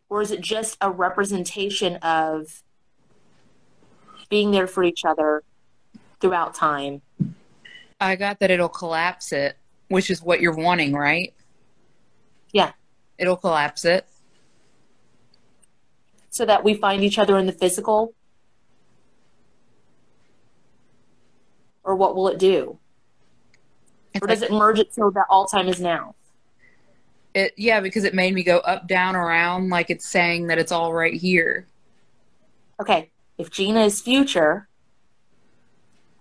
Or is it just a representation of being there for each other throughout time? I got that it'll collapse it, which is what you're wanting, right? Yeah. It'll collapse it. So that we find each other in the physical? Or what will it do? It's Or does like- it merge it so that all time is now? it yeah, because it made me go up, down, around, like it's saying that it's all right here. Okay, if Gina is future,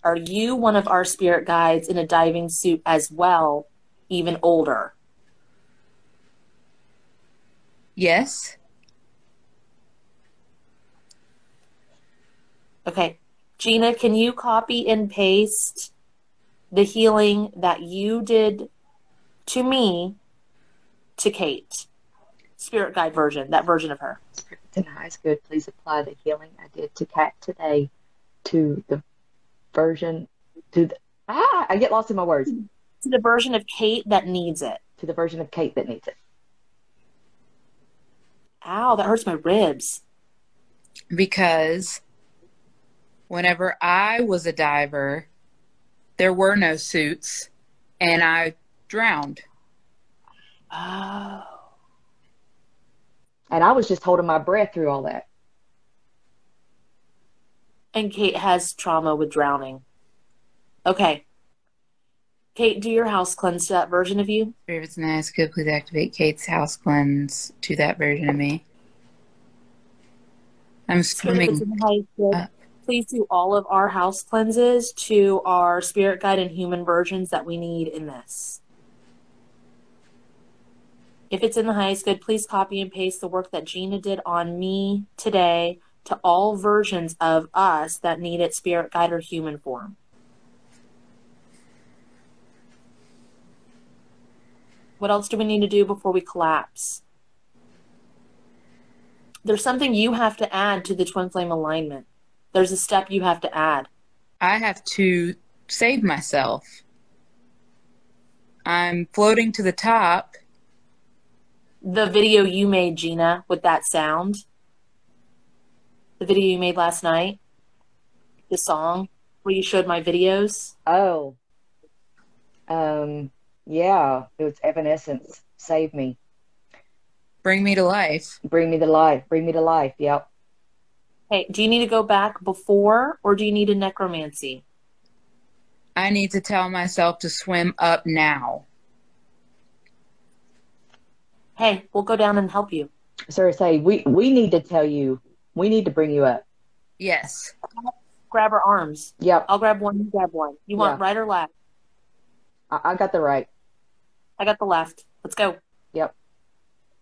are you one of our spirit guides in a diving suit as well, even older? Yes. Okay, Gina, can you copy and paste the healing that you did to me to Kate? Spirit guide version, that version of her. Spirits and highs good. Please apply the healing I did to Kat today to the version to the ah I get lost in my words. To the version of Kate that needs it. To the version of Kate that needs it. Ow, that hurts my ribs. Because whenever I was a diver, there were no suits and I drowned. Oh. And I was just holding my breath through all that. And Kate has trauma with drowning. Okay. Kate, do your house cleanse to that version of you. If it's nice, could please activate Kate's house cleanse to that version of me. I'm Spirit that's swimming. in the highest good, Uh. Please do all of our house cleanses to our spirit guide and human versions that we need in this. If it's in the highest good, please copy and paste the work that Gina did on me today to all versions of us that need it spirit guide or human form. What else do we need to do before we collapse? There's something you have to add to the twin flame alignment. There's a step you have to add. I have to save myself. I'm floating to the top. The video you made, Gina, with that sound. The video you made last night. The song where you showed my videos. Oh. Um yeah, it was Evanescence. Save me. Bring me to life. Bring me to life. Bring me to life. Yep. Hey, do you need to go back before or do you need a necromancy? I need to tell myself to swim up now. Hey, we'll go down and help you. Sir, say we we need to tell you. We need to bring you up. Yes. Grab her arms. Yep. I'll grab one, you grab one. You want Yeah. right or left? I, I got the right. I got the left. Let's go. Yep.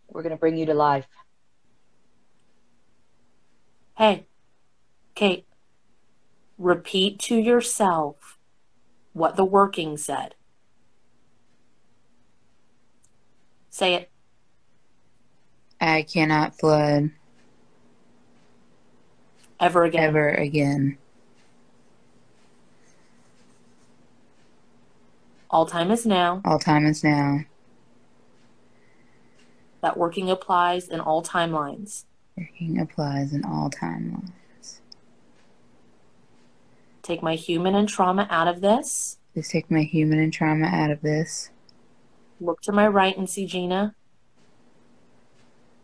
We're gonna bring you to life. Hey, Kate, repeat to yourself what the working said. Say it. I cannot flood Ever again. ever again. All time is now. All time is now. That working applies in all timelines. Applies in all timelines. Take my human and trauma out of this. Please take my human and trauma out of this. Look to my right and see Gina.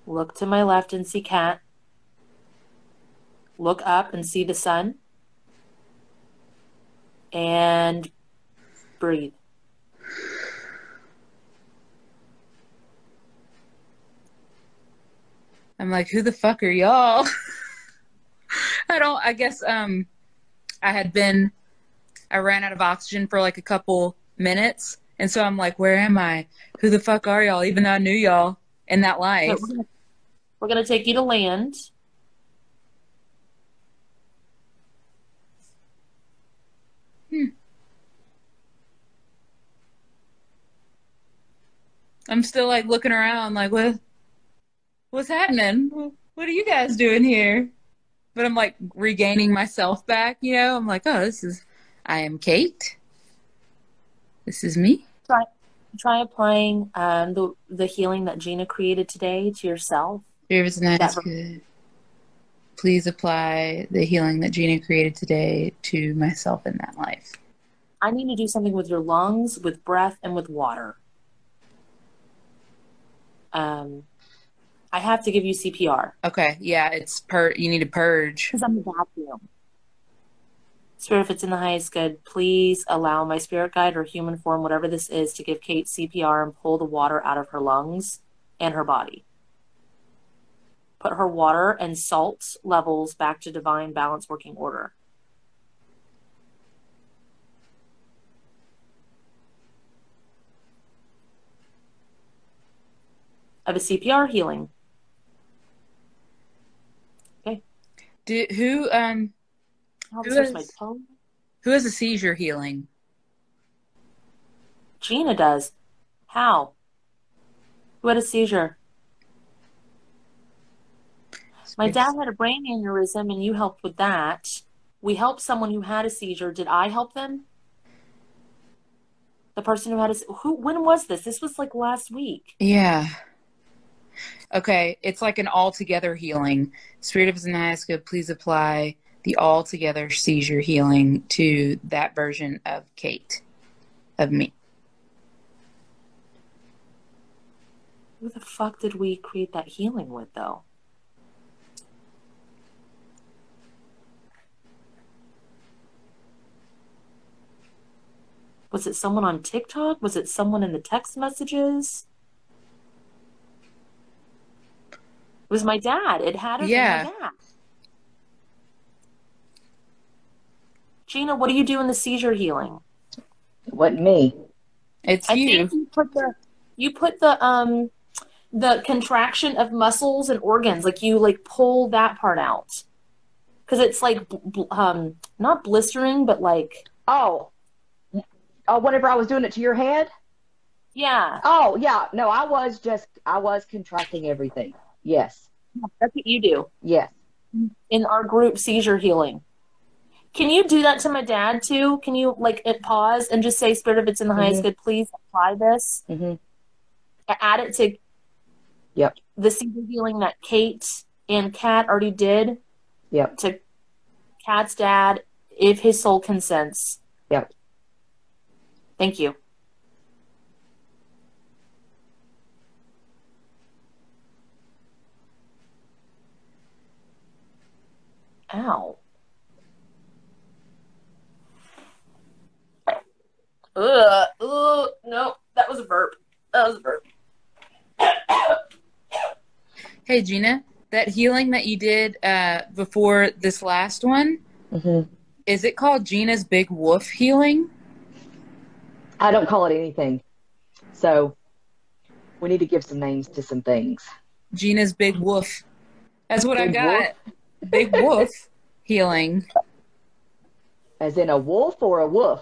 Look to my left and see Kat. Look up and see the sun. And breathe. I'm like, who the fuck are y'all? I don't, I guess, um, I had been, I ran out of oxygen for like a couple minutes. And so I'm like, where am I? Who the fuck are y'all? Even though I knew y'all in that life. We're going to take you to land. Hmm. I'm still like looking around, like, what, what's happening? What are you guys doing here? But I'm like regaining myself back, you know? I'm like, oh, this is, I am Kate. This is me. Try try applying um, the, the healing that Gina created today to yourself. Service night is That- good. Please apply the healing that Gina created today to myself in that life. I need to do something with your lungs, with breath, and with water. Um, I have to give you CPR Okay, yeah, it's per. You need to purge. because I'm a vacuum. Spirit, if it's in the highest good, please allow my spirit guide or human form, whatever this is, to give Kate CPR and pull the water out of her lungs and her body. Put her water and salt levels back to divine balance working order. Of a CPR healing. Do who um Who this hurts my is- toe. who has a seizure healing? Gina does. How? Who had a seizure? My dad had a brain aneurysm and you helped with that. We helped someone who had a seizure. Did I help them? The person who had a who when was this? This was like last week. Yeah. Okay, it's like an all-together healing. Spirit of Zanayaska, please apply the all-together seizure healing to that version of Kate, of me. Who the fuck did we create that healing with though? Was it someone on TikTok? Was it someone in the text messages? It was my dad. It had to Yeah. be my dad. Gina, what do you do in the seizure healing? What me. It's I you. think you put the you put the um the contraction of muscles and organs like you like pull that part out because it's like bl- bl- um not blistering but like Oh. Oh, whenever I was doing it to your head? yeah Oh, yeah. No, I was just, I was contracting everything. Yes. that's what you do Yes. in our group seizure healing. Can you do that to my dad too? Can you like it pause and just say spirit if it's in the highest Mhm. good, please apply this. hmm Add it to Yep. the seizure healing that Kate and Kat already did. Yep. to Kat's dad if his soul consents. Yep. Thank you. Ow. Ugh. Ugh. No, that was a burp. That was a burp. Hey, Gina, that healing that you did uh, before this last one, mm-hmm. is it called Gina's Big Wolf Healing? I don't call it anything. So we need to give some names to some things. Gina's big Wolf. That's what I Big got. Big wolf healing. As in a wolf or a woof?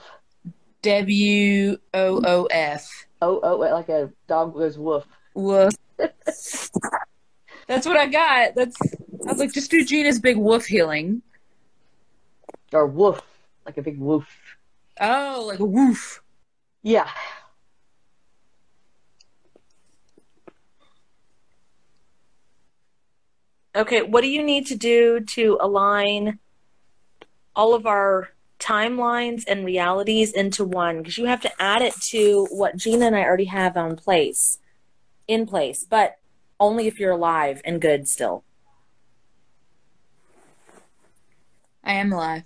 W O O F. Oh, oh, like a dog goes woof. Woof. That's what I got. That's I was like, just do Gina's big woof healing. Or woof, like a big woof. Oh, like a woof. Yeah. Okay, what do you need to do to align all of our timelines and realities into one? Because you have to add it to what Gina and I already have on place, in place, but only if you're alive and good still. I am alive.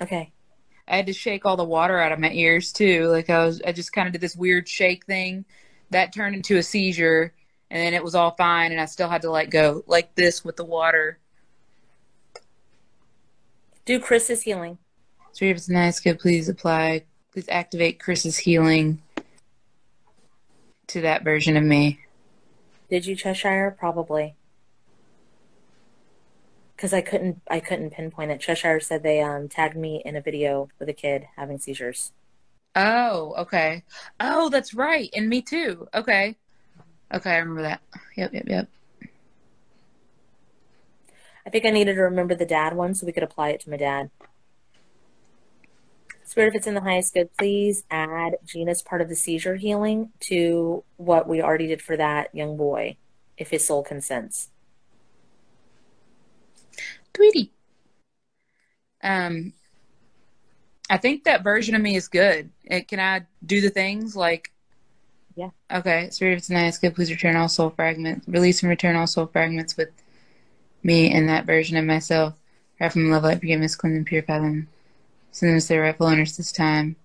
Okay. I had to shake all the water out of my ears too. Like I was, I just kind of did this weird shake thing that turned into a seizure, and then it was all fine, and I still had to let go like this with the water. Do Chris's healing. So if it's nice, good, please apply. Please activate Chris's healing to that version of me. Did you Cheshire? Probably. Because I couldn't, I couldn't pinpoint it. Cheshire said they um, tagged me in a video with a kid having seizures. Oh, okay. Oh, that's right, and me too. Okay, okay, I remember that. Yep, yep, yep. I think I needed to remember the dad one so we could apply it to my dad. Spirit, if it's in the highest good, please add Gina's part of the seizure healing to what we already did for that young boy, if his soul consents. Tweety. Um, I think that version of me is good. It, can I do the things like? Yeah. Okay. Spirit of tonight is good. Please return all soul fragments. Release and return all soul fragments with me and that version of myself. Right from love, light, forgiveness, cleanse, and purify them. Send them to their rightful owners this time.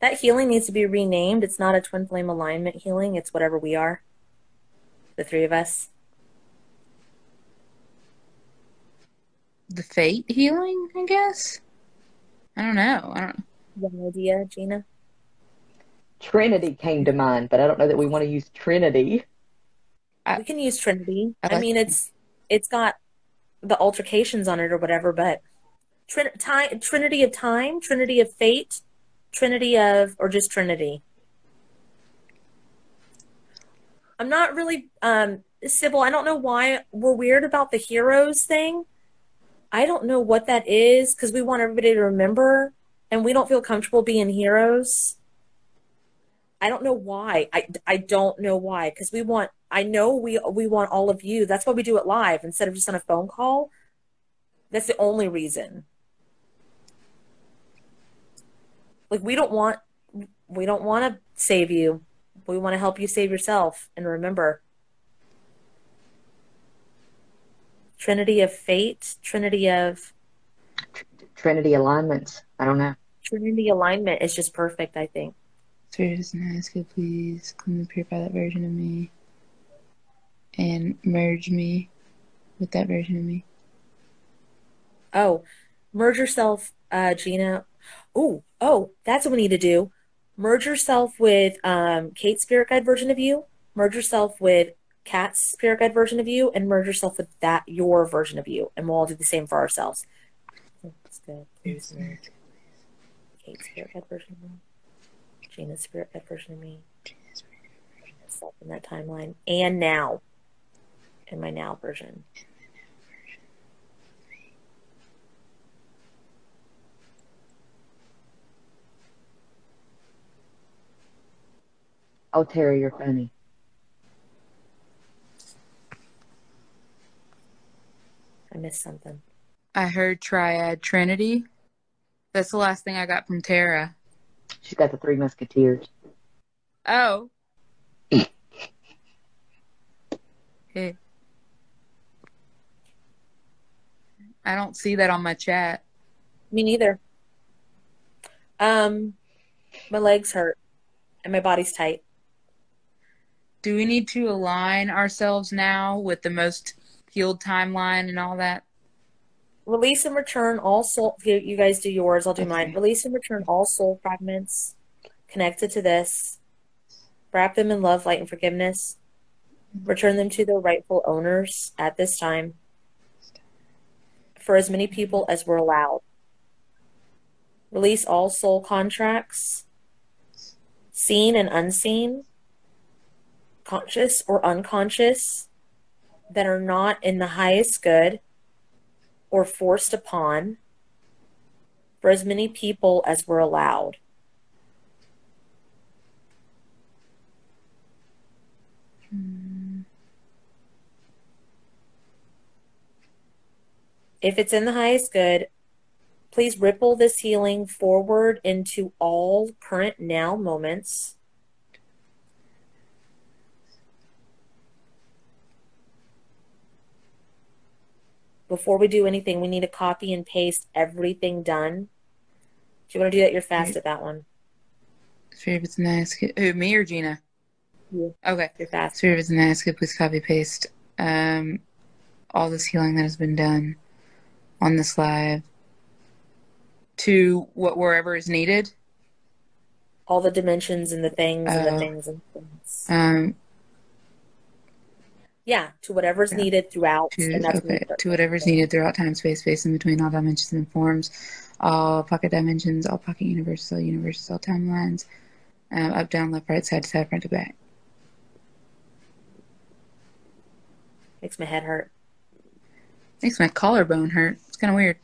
That healing needs to be renamed. It's not a twin flame alignment healing, it's whatever we are. The three of us. The fate healing, I guess. I don't know. I don't. You have an idea, Gina? Trinity came to mind, but I don't know that we want to use Trinity. I- we can use Trinity. I I, like- mean, it's it's got the altercations on it or whatever, but Trin- time, Trinity of time, Trinity of fate, Trinity of, or just Trinity. I'm not really, um, Sybil. I don't know why we're weird about the heroes thing. I don't know what that is because we want everybody to remember, and we don't feel comfortable being heroes. I don't know why. I, I don't know why because we want. I know we we want all of you. That's why we do it live instead of just on a phone call. That's the only reason. Like we don't want we don't want to save you. We want to help you save yourself. And remember, Trinity of fate, Trinity of Trinity alignments. I don't know. Trinity alignment is just perfect. I think. Spirit is nice, good, please cleanse and purify that version of me, and merge me with that version of me. Oh, merge yourself, uh, Gina. Oh, oh, that's what we need to do. Merge yourself with um, Kate's spirit guide version of you. Merge yourself with Kat's spirit guide version of you, and merge yourself with that your version of you, and we'll all do the same for ourselves. That's good. Kate's spirit guide version of me, Gina's spirit guide version of me, myself in that timeline, and now, in my now version. Oh, Terry, you're funny. I missed something. I heard Triad Trinity. That's the last thing I got from Tara. She's got the three musketeers. Oh. Okay. I don't see that on my chat. Me neither. Um, my legs hurt and my body's tight. Do we need to align ourselves now with the most healed timeline and all that? Release and return all soul. You guys do yours. I'll do mine. Release and return all soul fragments connected to this. Wrap them in love, light, and forgiveness. Mm-hmm. Return them to their rightful owners at this time. For as many people as were allowed. Release all soul contracts, seen and unseen, conscious or unconscious, that are not in the highest good or forced upon for as many people as were allowed. Hmm. If it's in the highest good, please ripple this healing forward into all current now moments. Before we do anything, we need to copy and paste everything done. Do you want to do that? You're fast at that one. Spirit of it's nice. Who, me or Gina? You. Okay. You're fast. Spirit of it's nice. Please copy paste um, all this healing that has been done on this live to what wherever is needed. All the dimensions and the things and the Oh. things and things. Um, Yeah, to whatever's Yeah. needed throughout. to okay to whatever's needed throughout time, space, space in between all dimensions and forms, all pocket dimensions, all pocket universes, all universes, all timelines, um, up, down, left, right, side to side, front to back. Makes my head hurt. Makes my collarbone hurt. It's kind of weird.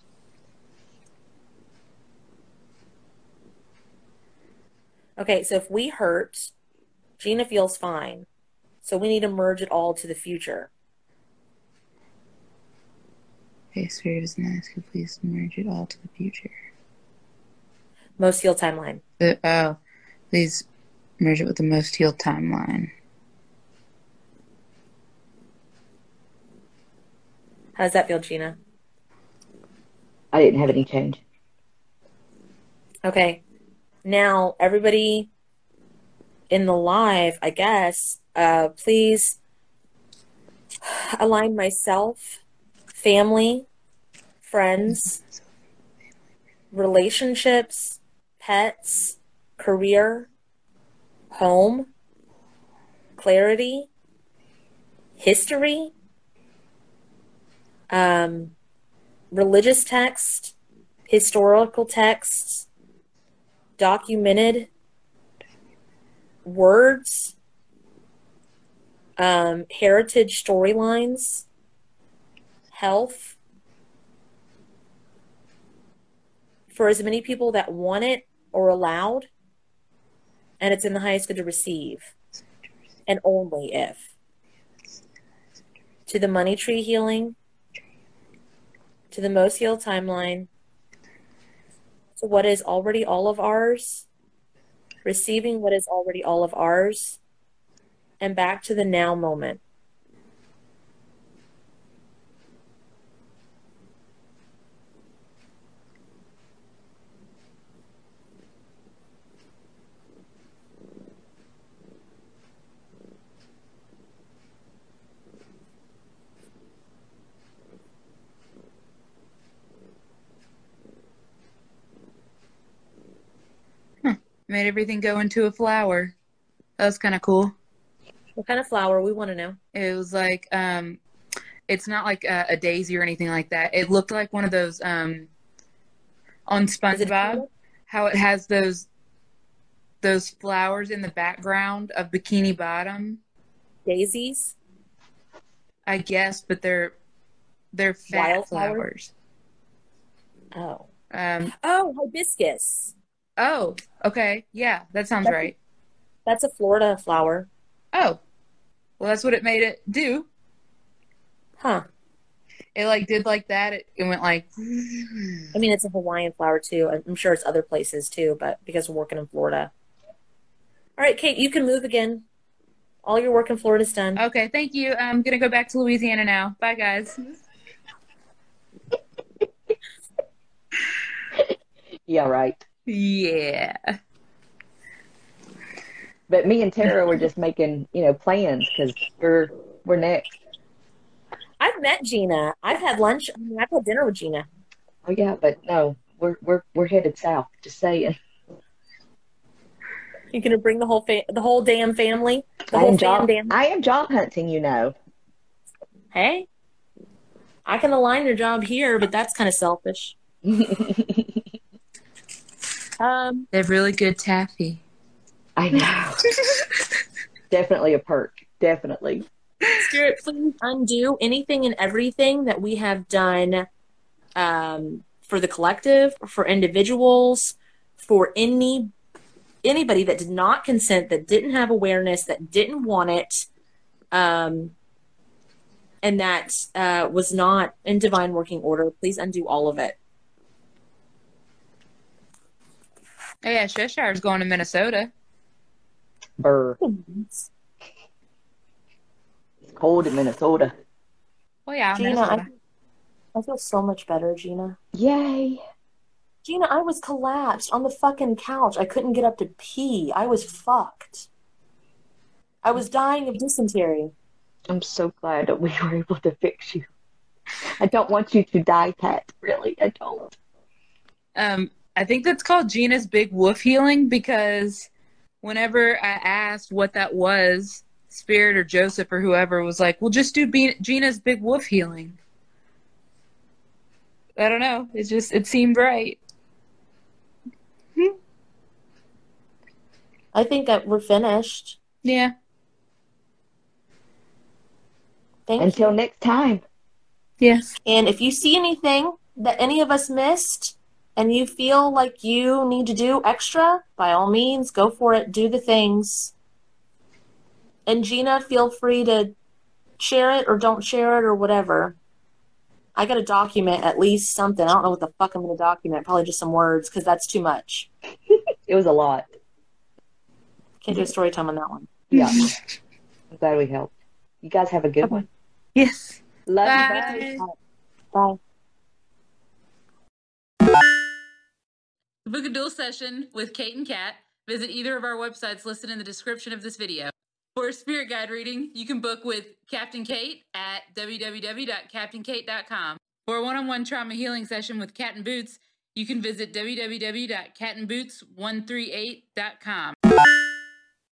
Okay, so if we hurt, Gina feels fine. So we need to merge it all to the future. Okay, Spirit is nice. Could please merge it all to the future. Most healed timeline. The, oh, please merge it with the most healed timeline. How does that feel, Gina? I didn't have any change. Okay. Now, everybody in the live, I guess, uh, please align myself, family, friends, relationships, pets, career, home, clarity, history, um, religious text, historical texts, documented words, um, heritage storylines, health. For as many people that want it or allowed, and it's in the highest good to receive, and only if. To the money tree healing, to the most healed timeline, to what is already all of ours, receiving what is already all of ours, and back to the now moment. Hmm. Made everything go into a flower. That was kind of cool. What kind of flower? We want to know. It was like, um, it's not like a, a daisy or anything like that. It looked like one of those um, on Is it SpongeBob, how it has those those flowers in the background of Bikini Bottom. daisies? I guess, but they're they're fat Wildflower? flowers. Oh. Um, Oh, hibiscus. oh, okay, yeah, that sounds That's- right. That's a Florida flower. Oh, well, that's what it made it do. Huh. It like did like that. It, it went like. I mean, it's a Hawaiian flower too. I'm sure it's other places too, but because we're working in Florida. All right, Kate, you can move again. All your work in Florida's done. Okay, thank you. I'm gonna go back to Louisiana now. Bye, guys. Yeah, right. Yeah. But me and Tara were just making, you know, plans because we're we're next. I've I've met Gina. I've had lunch. I mean, I've had dinner with Gina. Oh yeah, but no, we're we're we're headed south. Just saying. You're gonna bring the whole fa- the whole damn family. The I whole am fam job. damn. I am job hunting. You know. Hey, I can align your job here, but that's kind of selfish. Um, They have really good taffy. I know. Definitely a perk. Definitely. Spirit, please undo anything and everything that we have done um, for the collective, for individuals, for any anybody that did not consent, that didn't have awareness, that didn't want it, um, and that uh, was not in divine working order. Please undo all of it. Oh yeah, Cheshire's going to Minnesota. Burr. It's cold in Minnesota. Oh yeah, Gina, Minnesota. I, I feel so much better, Gina. Yay. Gina, I was collapsed on the fucking couch. I couldn't get up to pee. I was fucked. I was dying of dysentery. I'm so glad that we were able to fix you. I don't want you to die, Pat. Really, I don't. Um, I think that's called Gina's Big Woof Healing because whenever I asked what that was, Spirit or Joseph or whoever was like, "Well, just do Be- Gina's Big wolf Healing." I don't know. It just it seemed right. I think that we're finished. Yeah. Thank Until you. next time. Yes. And if you see anything that any of us missed and you feel like you need to do extra, by all means, go for it. Do the things. And Gina, feel free to share it or don't share it or whatever. I got to document at least something. I don't know what the fuck I'm going to document. Probably just some words because that's too much. It was a lot. Can't do a story time on that one. Yeah. I'm glad we helped. You guys have a good one. Yes. Love Bye. you guys. Bye. To book a dual session with Kate and Kat, visit either of our websites listed in the description of this video. For a spirit guide reading, you can book with Captain Kate at www.kaptinkate.com. For a one-on-one trauma healing session with Cat and Boots, you can visit www.katnboots138.com.